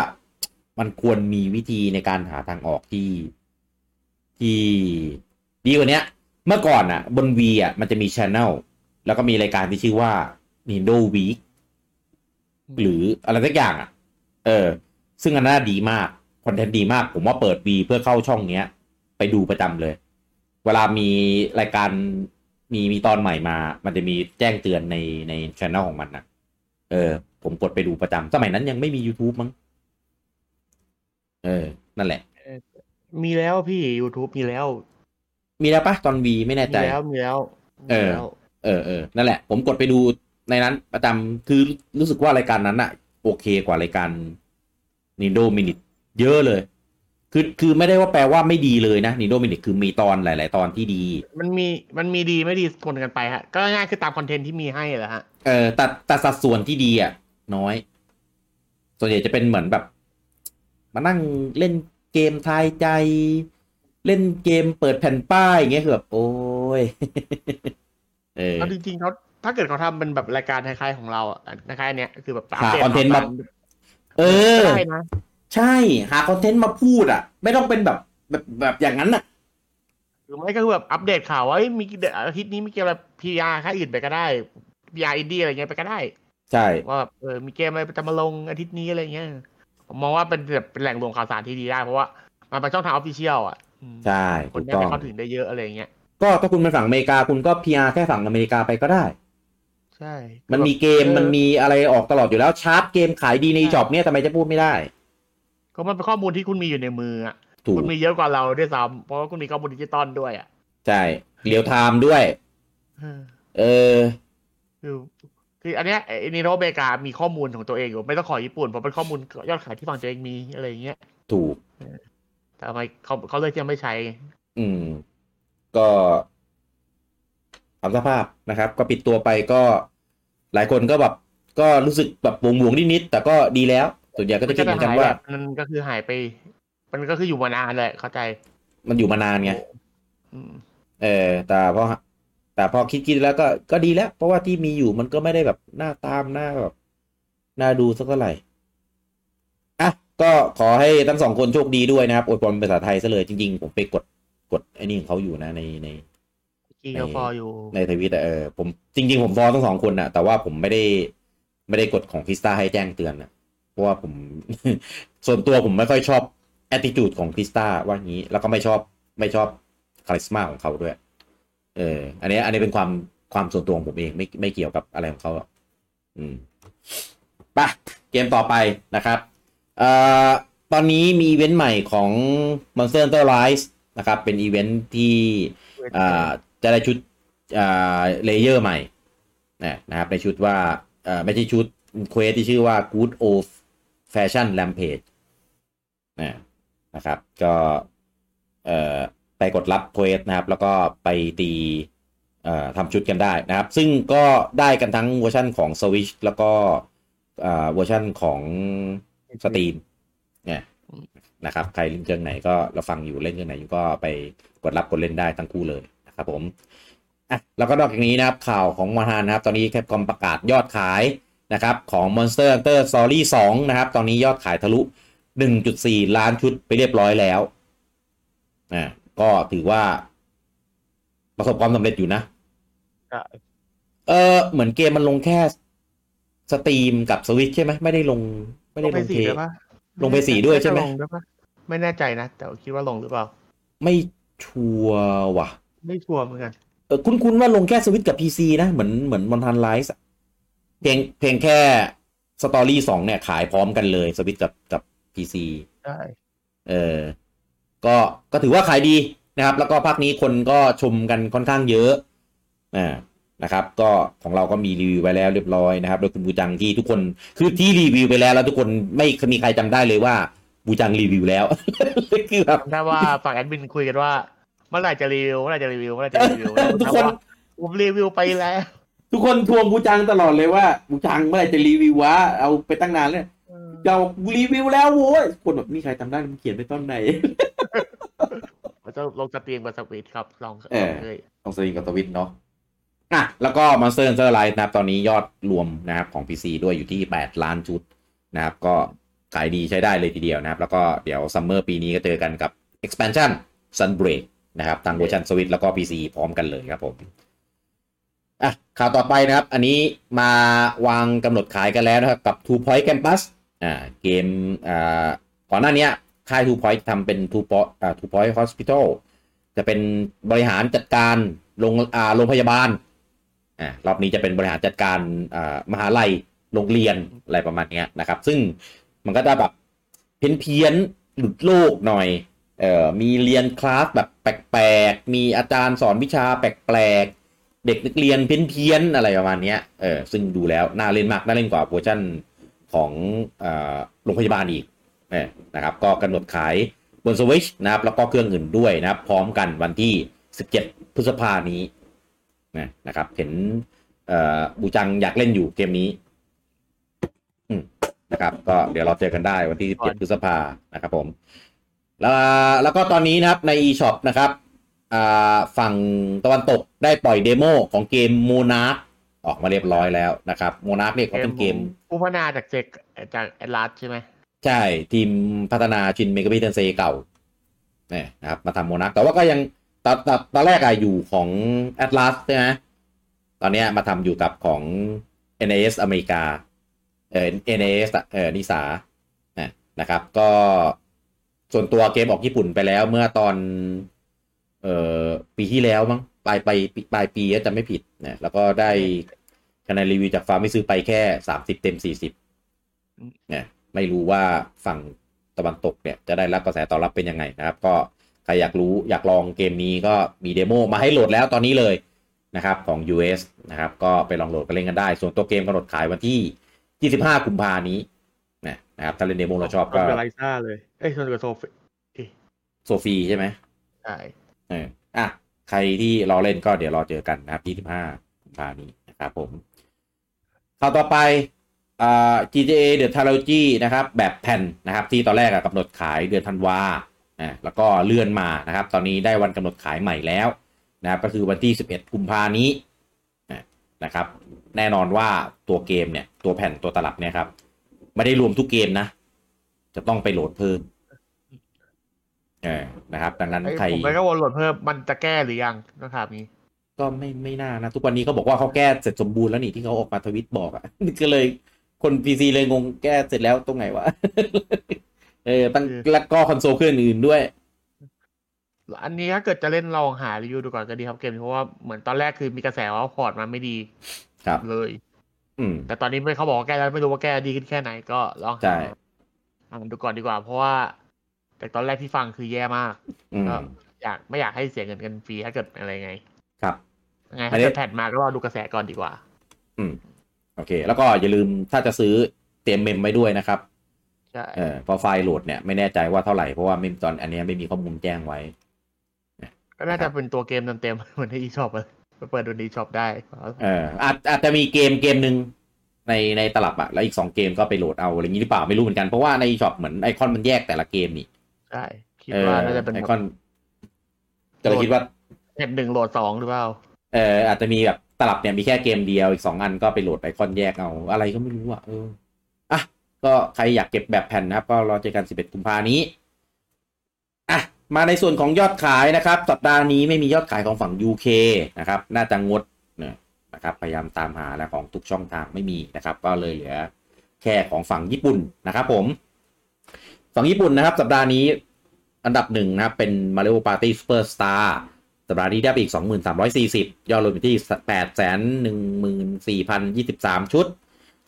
มันควรมีวิธีในการหาทางออกที่ที่ดีกว่าเนี้ย เมื่อก่อนอะบน V อะมันจะมีช anel แล้วก็มีรายการที่ชื่อว่า Nintendo Week หรืออะไรสักอย่างอะเออ ซึ่งอันน่าดีมาก คอนเทนต์ดีมาก ผมว่าเปิดวีเพื่อเข้าช่องเนี้ย ไปดูประจำเลย เวลามีรายการมีมีตอนใหม่มา มันจะมีแจ้งเตือนในในช่องของมันนะเออ ผมกดไปดูประจำสมัยนั้นยังไม่มี YouTube มั้ง เออ นั่นแหละ มีแล้วพี่ YouTube มีแล้ว มีแล้วปะตอนวีไม่แน่มีใจแล้วมีแล้วเออมีแล้วเออเออนั่นแหละ ผมกดไปดูในนั้นประจำคือรู้สึกว่ารายการนั้นอะโอเคกว่ารายการ Nindo Minute เยอะเลย คือคือไม่ได้ว่าแปลว่าไม่ดีเลยนะ Nindo Minute คือมีตอนหลาย ๆ ตอนที่ดี มันมีมันมีดีไม่ดีคนกันไปฮะ ก็ง่ายๆคือตามคอนเทนต์ที่มีให้แหละฮะ เออแต่แต่สัดส่วนที่ดีอะน้อย ส่วนใหญ่จะเป็นเหมือนแบบ มานั่งเล่นเกมทายใจ เล่นเกมเปิดแผ่นป้ายอย่างเงี้ยคือแบบโอ้ยเออเอาจริงๆเขาถ้าเกิดเขาทำเป็นแบบรายการคล้ายๆของเราอะคล้ายๆเนี้ยคือแบบหาคอนเทนต์มาเออได้นะใช่หาคอนเทนต์มาพูดอะ ไม่ต้องเป็นแบบแบบแบบอย่างนั้นอะหรือไม่ก็คือแบบอัปเดตข่าวว่าเอ้ยมีอาทิตย์นี้มีเกมอะไร PR ค่ายอื่นไปก็ได้ PR อินดี้อะไรเงี้ยไปก็ได้ ใช่ว่าแบบเออมีเกมอะไรจะมาลงอาทิตย์นี้อะไรเงี้ยผมมองว่าเป็นแบบเป็นแหล่งรวมข่าวสารที่ดีได้เพราะว่ามันเป็นช่องทาง official อะอืม ใช่คถูนกได้ต้อไปงเข้าถึงได้เยอะอะไรเงี้ยก็ถ้าคุณเป็นฝั่งอเมริกาคุณก็ PR แค่ฝั่งอเมริกาไปก็ได้ ใช่ มันมีเกมออมันมีอะไรออกตลอดอยู่แล้วชาร์ตเกมขายดีใน eShop เนี่ยทำไมจะพูดไม่ได้ ก็มันเป็นข้อมูลที่คุณมีอยู่ในมืออะถูกคุณมีเยอะกว่าเราด้วยซ้ำเพราะว่าคุณมีข้อมูลดิจิตอลด้วยอะใช่ real time ด้วยเออเออคือคืออันเนี้ยไอ้นิโรอเมริกามีข้อมูลของตัวเองอยู่ไม่ต้องขอญี่ปุ่นเพราะเป็นข้อมูลยอดขายที่ฝั่งตัวเองมีอะไรอย่างเงี้ยถูกแต่ ทำไมเขาเขาเลยยังไม่ใช้ อืม ก็ตามสภาพนะครับ ก็ปิดตัวไปก็ หลายคนก็แบบก็รู้สึกแบบบวงบวงๆนิดๆแต่ก็ดีแล้ว ส่วนใหญ่ก็จะคิดเหมือนกันว่า มันก็คือหายไป มันก็คืออยู่มานานแหละเข้าใจ มันอยู่มานานไงอืมเออ แต่พอแต่พอคิดคิดแล้วก็ก็ดีแล้ว เพราะว่าที่มีอยู่มันก็ไม่ได้แบบหน้าตามหน้าแบบน่าดูสักเท่าไหร่อะ ก็ขอให้ทั้งสองคนโชคดีด้วยนะครับอวยพรเป็นภาษาไทยซะเลยจริงๆ ผมไปกดกดไอ้นี่ของเขาอยู่นะในในกีก็ฟออยู่ในทวิตอะเออผมจริง ๆ ผมฟอลทั้งสองคนนะแต่ว่าผมไม่ได้ไม่ได้กดของคริสตาให้แจ้งเตือนนะเพราะว่าผมส่วนตัวผมไม่ค่อยชอบ attitude ของคริสตาว่างี้ แล้วก็ไม่ชอบไม่ชอบคาริสมาของเขาด้วย เออ อันนี้ อันนี้เป็นความความส่วนตัวของผมเองไม่ไม่เกี่ยวกับอะไรของเขาหรอกอืมไปเกมต่อไปนะครับเอ่อ ตอนนี้มีอีเวนต์ใหม่ของ Monster Hunter Rise นะครับ เป็นอีเวนต์ที่อ่าจะได้ชุดอ่า layer ใหม่นะนะครับในชุดว่าอ่าไม่ใช่ชุด quest ที่ชื่อว่า Good Old Fashion Rampage นะนะครับ ก็เอ่อไปกดรับ quest นะครับ แล้วก็ไปตีเอ่อทำชุดกันได้นะครับ ซึ่งก็ได้กันทั้งเวอร์ชันของ Switch แล้วก็อ่าเวอร์ชันของ Steam เนี่ยนะครับ ใครเล่นเครื่องไหนก็เราฟังอยู่เล่นเครื่องไหนอยู่ก็ไปกดรับกดเล่นได้ทั้งคู่เลยนะครับผมอะแล้วก็นอกจากนี้นะครับข่าวของมอนฮันนะครับ ตอนนี้ Capcom ประกาศยอดขายนะครับของ Monster Hunter Story 2 นะครับ ตอนนี้ยอดขายทะลุ 1.4 ล้านชุดไปเรียบร้อยแล้วอ่าก็ถือว่า ประสบความสำเร็จอยู่นะใช่เออเหมือนเกมมันลงแค่สตรีมกับสวิตใช่ไหมไม่ได้ลง ไม่ลได้งลไปงสี่เทด้วยปะลงไปสี่ด้วยใช่ไหมน่าจะลงด้วยปะไม่แน่ใจนะ แต่คิดว่าลงหรือเปล่า ไม่ชัวร์ว่ะ ไม่ชัวร์เหมือนกันเออคุ้นๆว่าลงแค่สวิตกับ PC นะ เหมือนเหมือนมอนทันไลส์เพียงเพียงแค่สตอรี่สองเนี่ยขายพร้อมกันเลยสวิตกับกับ PC ใช่เออก็ก็ถือว่าขายดีนะครับ แล้วก็ภาคนี้คนก็ชมกันค่อนข้างเยอะอ่า นะครับ ก็ของเราก็มีรีวิวไปแล้วเรียบร้อยนะครับโดยคุณบูจังที่ทุกคนคือที่รีวิวไปแล้วแล้วทุกคนไม่มีใครจำได้เลยว่าบูจังรีวิวแล้วคือแบบจำได้ว่าฝั่งแอดมินคุยกันว่าเมื่อไหร่จะรีวิวเมื่อไหร่จะรีวิวเมื่อไหร่จะรีวิวทุกคนผมรีวิวไปแล้ว ทุกคนทวงบูจังตลอดเลยว่าบูจังเมื่อไหร่จะรีวิววะเอาไปตั้งนานเลยเรารีวิวแล้วโว้ยคนแบบนี่ใครจำได้มันเขียนไปตอนไหนมันจะลง Steam กับสวีทครับ ลองเออลองเลยต้อง Steam กับสวิตช์เนาะ อะแล้วก็ Monster Hunter Rise นะครับ ตอนนี้ยอดรวมนะครับของ PC ด้วยอยู่ที่ 8 ล้านชุดนะครับ ก็ขายดีใช้ได้เลยทีเดียวนะครับ แล้วก็เดี๋ยวซัมเมอร์ปีนี้ก็เจอกันกับ expansion Sunbreak นะครับทางเวอร์ชันสวิตแล้วก็ PC พร้อมกันเลยครับผมอะข่าวต่อไปนะครับ อันนี้มาวางกำหนดขายกันแล้วนะครับ กับ Two Point Campus อ่าเกมอ่าก่อนหน้านี้ค่าย Two Point ทำเป็น Two Point อ่า Two Point Hospital จะเป็นบริหารจัดการโรงอ่าโรงพยาบาล อ่ารอบนี้จะเป็นบริหารจัดการมหาลัยโรงเรียนอะไรประมาณนี้นะครับ ซึ่งมันก็จะแบบเพี้ยนเพี้ยนหลุดโลกหน่อยเอ่อมีเรียนคลาสแบบแปลกๆ มีอาจารย์สอนวิชาแปลกๆ เด็กนักเรียนเพี้ยนเพี้ยนๆอะไรประมาณนี้เออซึ่งดูแล้ว น่าเล่นมาก น่าเล่นกว่าเวอร์ชันของโรงพยาบาลอีกนะครับ ก็กำหนดขายบนสวิชนะครับ แล้วก็เครื่องอื่นด้วยนะครับ พร้อมกันวันที่ 17 พฤษภานี้ นะนะครับ เห็นเอ่อบูจังอยากเล่นอยู่เกมนี้อืมนะครับ ก็เดี๋ยวเราเจอกันได้วันที่17พฤษภานะครับผม แล้วแล้วก็ตอนนี้นะครับใน eShop นะครับอ่าฝั่งตะวันตกได้ปล่อยเดโมของเกมโมนา r ออกมาเรียบร้อยแล้วนะครับโมนา r เนี่ยเขาเป็นเกมผู้พัฒนาจากเจกจากแอดลาสใช่ไหมใช่ ทีมพัฒนาชินเมกาพิเทนเซเก่าเนี่ยนะครับ มาทำโมนักแต่ว่าก็ยัง ตอนตอนตอนแรกอะอยู่ของ Atlas ใช่ไหมตอนเนี้ยมาทำอยู่กับของ NAS อเมริกา เออ NAS อะเออนิสานะครับ ก็ส่วนตัวเกมออกญี่ปุ่นไปแล้วเมื่อตอน เอ่อปีที่แล้วมั้งปลายไปปลายปีจะไม่ผิดนะแล้วก็ได้คะแนนรีวิวจากฟาร์มไม่ซื้อไปแค่สามสิบเต็มสี่สิบเนี่ยไม่รู้ว่าฝั่งตะวันตกเนี่ยจะได้รับกระแสตอบรับเป็นยังไงนะครับ ก็ ใครอยากรู้อยากลองเกมนี้ก็มี demo มาให้โหลดแล้วตอนนี้เลยนะครับของ US นะครับก็ไปลองโหลดกันเล่นกันได้ ส่วนตัวเกมกำหนดขายวันที่ 25 กุมภานี้นะนะครับถ้าเล่น demo เราชอบก็ก็กับไลซ่าเลยเอ้ยชนกับโซฟโซฟีใช่ไหมใช่เอออะใครที่รอเล่นก็เดี๋ยวรอเจอกันนะครับ 25กุมภานี้นะครับผมข่าวต่อไปอ่า GTA The Trilogy นะครับ แบบแผ่นนะครับ ที่ตอนแรกอะกำหนดขายเดือนธันวา อ่าแล้วก็เลื่อนมานะครับ ตอนนี้ได้วันกำหนดขายใหม่แล้วนะครับก็คือวันที่ 11กุมภานี้นะนะครับ แน่นอนว่าตัวเกมเนี่ย ตัวแผ่นตัวตลับเนี่ยครับ ไม่ได้รวมทุกเกมนะ จะต้องไปโหลดเพิ่มเออนะครับ ดังนั้นไอ้ใครผมไปก็วนโหลดเพิ่มมันจะแก้หรือยังต้องถามนี้ ก็ไม่ไม่น่านะ ทุกวันนี้เขาบอกว่าเขาแก้เสร็จสมบูรณ์แล้วนี่ที่เขาออกมาทวิตบอกอะก็เลยคน PC เลยงงแก้เสร็จแล้วตรงไหนวะ เออตั้งคือแล้วก็คอนโซลเครื่องอื่นด้วย อันนี้ถ้าเกิดจะเล่นลองหารีวิวดูก่อนก็ดีครับเกมนี้เพราะว่าเหมือนตอนแรกคือมีกระแสว่า port มันไม่ดีครับเลย อืม แต่ตอนนี้ไม่เขาบอกว่าแก้แล้วไม่รู้ว่าแก้ดีขึ้นแค่ไหนก็ลองใช่หาอ่านดูก่อนดีกว่า เพราะว่า แต่ตอนแรกที่ฟังคือแย่มากอืมก็อยากไม่อยากให้เสียเงินกันฟรีถ้าเกิดอะไรไง ครับไงอัถ้านนี้เกิดแผ่นมาก็รอดูกระแสก่อนดีกว่า อืม โอเค แล้วก็อย่าลืมถ้าจะซื้อเตรียมเมมไว้ด้วยนะครับใช่ เออเพราะไฟล์โหลดเนี่ยไม่แน่ใจว่าเท่าไหร่ เพราะว่าไม่ตอนอันเนี้ยไม่มีข้อมูลแจ้งไว้ ก็น่าจะเป็นตัวเกมเต็มๆเหมือนที่ eShop เลยไปเปิดดูใน eShop ได้ เอออาจอาจจะมีเกมเกมหนึ่งในในตลับอะแล้วอีกสองเกมก็ไปโหลดเอาอะไรอย่างนี้หรือเปล่าไม่รู้เหมือนกันเพราะว่าในช็อปเหมือนไอคอนมันแยกแต่ละเกมนี่ใช่คิดเออว่าน่าจะเป็นไอแบบคอนก็เลยคิดว่าเน็ตหนึ่งโหลดสองหรือเปล่าเอออาจจะมีแบบตลับเนี่ยมีแค่เกมเดียวอีกสองอันก็ไปโหลดไอคอนแยกเอาอะไรก็ไม่รู้อะเอออะ ก็ใครอยากเก็บแบบแผ่นนะครับ ก็รอเจอกัน 11 กุมภานี้อะมาในส่วนของยอดขายนะครับ สัปดาห์นี้ไม่มียอดขายของฝั่ง UK นะครับ น่าจะงดนะครับ พยายามตามหาแล้วของทุกช่องทางไม่มีนะครับ ก็เลยเหลือแค่ของฝั่งญี่ปุ่นนะครับ ผม ฝั่งญี่ปุ่นนะครับ สัปดาห์นี้อันดับหนึ่งนะครับ เป็น Mario Party Superstar สัปดาห์นี้ได้ไปอีก 2,340 ยอดรวมอยู่ที่ 814,023 ชุด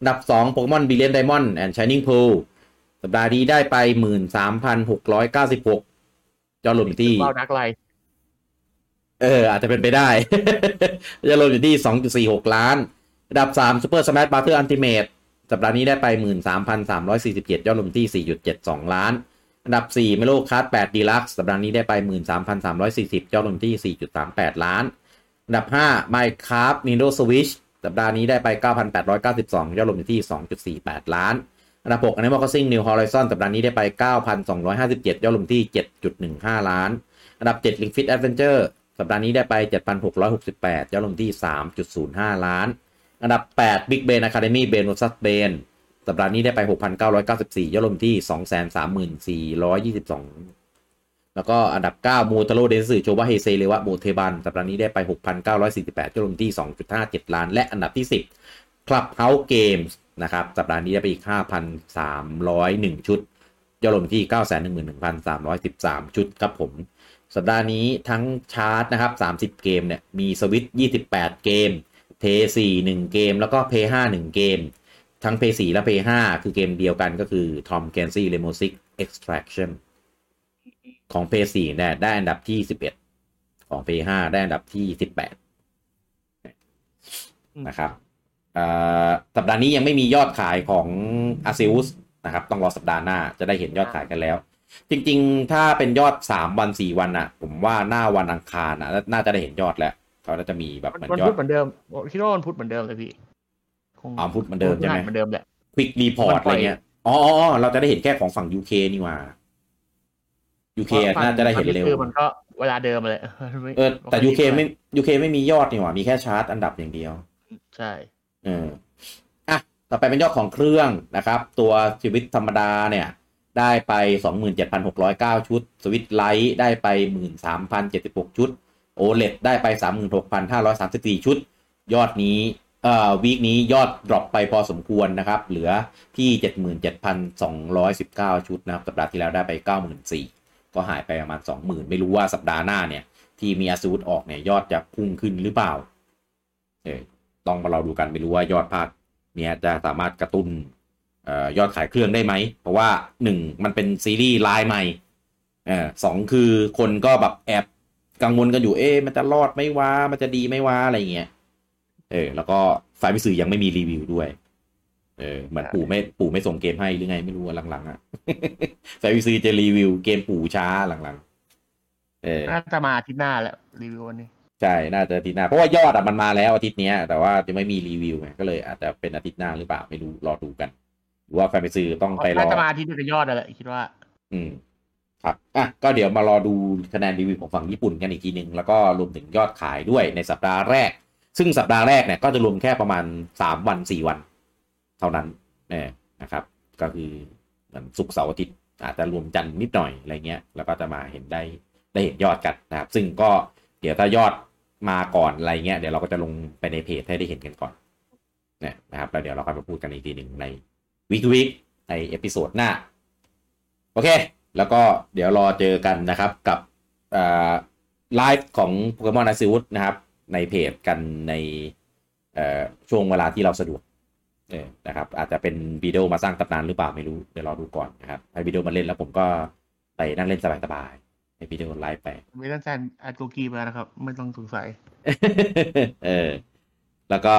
อันดับ2 Pokemon Brilliant Diamond and Shining Pearl สัปดาห์นี้ได้ไป 13,696ยอดรวมอยู่ที่เบ้านักไรเออ อาจจะเป็นไปได้ยอดรวมอยู่ที่ 2.46 ล้านอันดับ3 Super Smash Bros. Ultimate สัปดาห์นี้ได้ไป 13,347 ยอดรวมที่ 4.72 ล้าน อันดับ 4 Melo Kart 8 Deluxe สัปดาห์นี้ได้ไป 13,340 ยอดรวมที่ 4.38 ล้าน อันดับ 5 Minecraft Nintendo Switch สัปดาห์นี้ได้ไป 9,892 ยอดรวมอยู่ที่ 2.48 ล้าน อันดับ 6 Animal Crossing New Horizon สัปดาห์นี้ได้ไป 9,257 ยอดรวมที่ 7.15 ล้าน อันดับ7 Ring Fit Adventure สัปดาห์นี้ได้ไป 7,668 ยอดรวมที่ 3.05 ล้าน อันดับ 8 Big Ben Academy Ben vs Ben สัปดาห์นี้ได้ไป 6,994 ยอดรวมที่ 234,422 แล้วก็อันดับ9มูตาโรเดนสึโชวะเฮเซเลวะโมเทบัน สัปดาห์นี้ได้ไป 6,948ยอดรวมที่ 2.57 ล้าน และอันดับที่ 10 Clubhouse Games นะครับ สัปดาห์นี้ได้ไปอีก 5,301 ชุดยอดรวมที่ 911,313 ชุดครับผม สัปดาห์นี้ทั้งชาร์ตนะครับ 30 เกมเนี่ย มีสวิต28 เกม เพย์4 1 เกม แล้วก็เพย์5 1 เกม ทั้งเพย์4และเพย์5คือเกมเดียวกันก็คือ Tom Clancy Rainbow Six Extraction ของเพย์4เนี่ยได้อันดับที่ 11 ของเพย์5ได้อันดับที่ 18 นะครับเอ่อสัปดาห์นี้ยังไม่มียอดขายของ a s e u s นะครับ ต้องรอสัปดาห์หน้าจะได้เห็นยอดขายกันแล้ว จริงๆ ถ้าเป็นยอด 3 วัน 4 วันอะผมว่าหน้าวันอังคารอะน่าจะได้เห็นยอดแล้วเขาน่าจะมีแบบเหมือนมันยอพูดดเหมือนเดิมคิดว่ามันพูดเหมือนเดิมเลยพี่คงอ๋อพูดเหมือนเดิมใช่ไหมเหมือนเดิมแหละ Quick Report มันปอะล่ไรอยเงี้ยอ๋ออ๋ออ๋อเราจะได้เห็นแค่ของฝั่ง UK นี่หว่า UK อะน่าจะได้เห็นเร็วคือมันก็เวลาเดิมเลยเออแต่ UK ไม่ UK ไม่มียอดนี่หว่ามีแค่ชาร์ตอันดับอย่างเดียว ใช่เอออะต่อไปเป็นยอดของเครื่องนะครับ ตัวชีวิตธรรมดาเนี่ย ได้ไป 27,609 ชุด Switch Lite ได้ไป 13,076 ชุด OLED ได้ไป 36,534 ชุด ยอดนี้เอ่อ week นี้ยอด drop ไปพอสมควรนะครับ เหลือที่ 77,219 ชุดนะครับสัปดาห์ที่แล้วได้ไป 94,000 ก็หายไปประมาณ 20,000 ไม่รู้ว่าสัปดาห์หน้าเนี่ย ที่มีอาซูดออกเนี่ยยอดจะพุ่งขึ้นหรือเปล่าเออต้องมาเราดูกันไม่รู้ว่ายอดภาคเนี่ยจะสามารถกระตุ้นออยอดขายเครื่องได้ไหม เพราะว่าหนึ่งมันเป็นซีรีส์ลายใหม่เออสองคือคนก็แบบแอบกังวลกันอยู่เอ๊ะมันจะรอดไม่ว้ามันจะดีไม่ว้าอะไรเงี้ยเออแล้วก็ฝ่ายพิสื่อยังไม่มีรีวิวด้วย เออเหมือนปู่ไม่ปู่ไม่ส่งเกมให้หรือไงไม่รู้อะหลังๆอะฝ่ายพิสื่อจะรีวิวเกมปู่ช้าหลังๆ เออน่าจะมาอาทิตย์หน้าแหละรีวิววันนี้ ใช่ น่าจะอาทิตย์หน้า เพราะว่ายอดอะมันมาแล้วอาทิตย์เนี้ยแต่ว่าจะไม่มีรีวิวไงก็เลยอาจจะเป็นอาทิตย์หน้าหรือเปล่าไม่รู้รอดูกันหรือว่าแฟนไปซื้อต้องไปรอน่าจะมาอาทิตย์เดียวกับยอดนั่นแหละคิดว่า อืมครับอะก็เดี๋ยวมารอดูคะแนนรีวิวของฝั่งญี่ปุ่นกันอีกทีหนึ่งแล้วก็รวมถึงยอดขายด้วยในสัปดาห์แรก ซึ่งสัปดาห์แรกเนี่ยก็จะรวมแค่ประมาณสามวันสี่วัน เท่านั้นเนี่ยนะครับ ก็คือเหมือนศุกร์เสาร์อาทิตย์อาจจะรวมจันทร์นิดหน่อยอะไรเงี้ยแล้วก็จะมาเห็นได้ได้เห็นยอดกันนะครับ ซึ่งก็เดี๋ยวถ้ายอดมาก่อนอะไรเงี้ยเดี๋ยวเราก็จะลงไปในเพจให้ได้เห็นกันก่อนเนี่ยนะครับแล้วเดี๋ยวเราก็มาพูดกันอีกทีหนึ่งใน week week ใน episode หน้า โอเค แล้วก็เดี๋ยวรอเจอกันนะครับกับไลฟ์ของโปเกมอน Arceus นะครับ ในเพจกันในช่วงเวลาที่เราสะดวก เออนะครับอาจจะเป็นวิดีโอมาสร้างตำนานหรือเปล่าไม่รู้เดี๋ยวรอดูก่อนนะครับให้วิดีโอมาเล่นแล้วผมก็ไปนั่งเล่นสบายๆให้วิดีโอไลฟ์ไปไม่ต้องแซนอัดโกกีมานะครับ ไม่ต้องสงสัยเออแล้วก็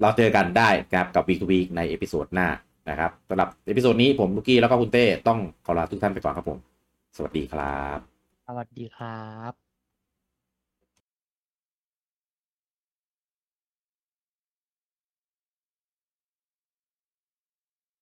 เราเจอกันได้ครับกับวีควีคในเอพิโซดหน้านะครับสำหรับเอพิโซดนี้ผมลูกี้แล้วก็คุณเต้ต้องขอลาทุกท่านไปก่อนครับผม สวัสดีครับ สวัสดีครับ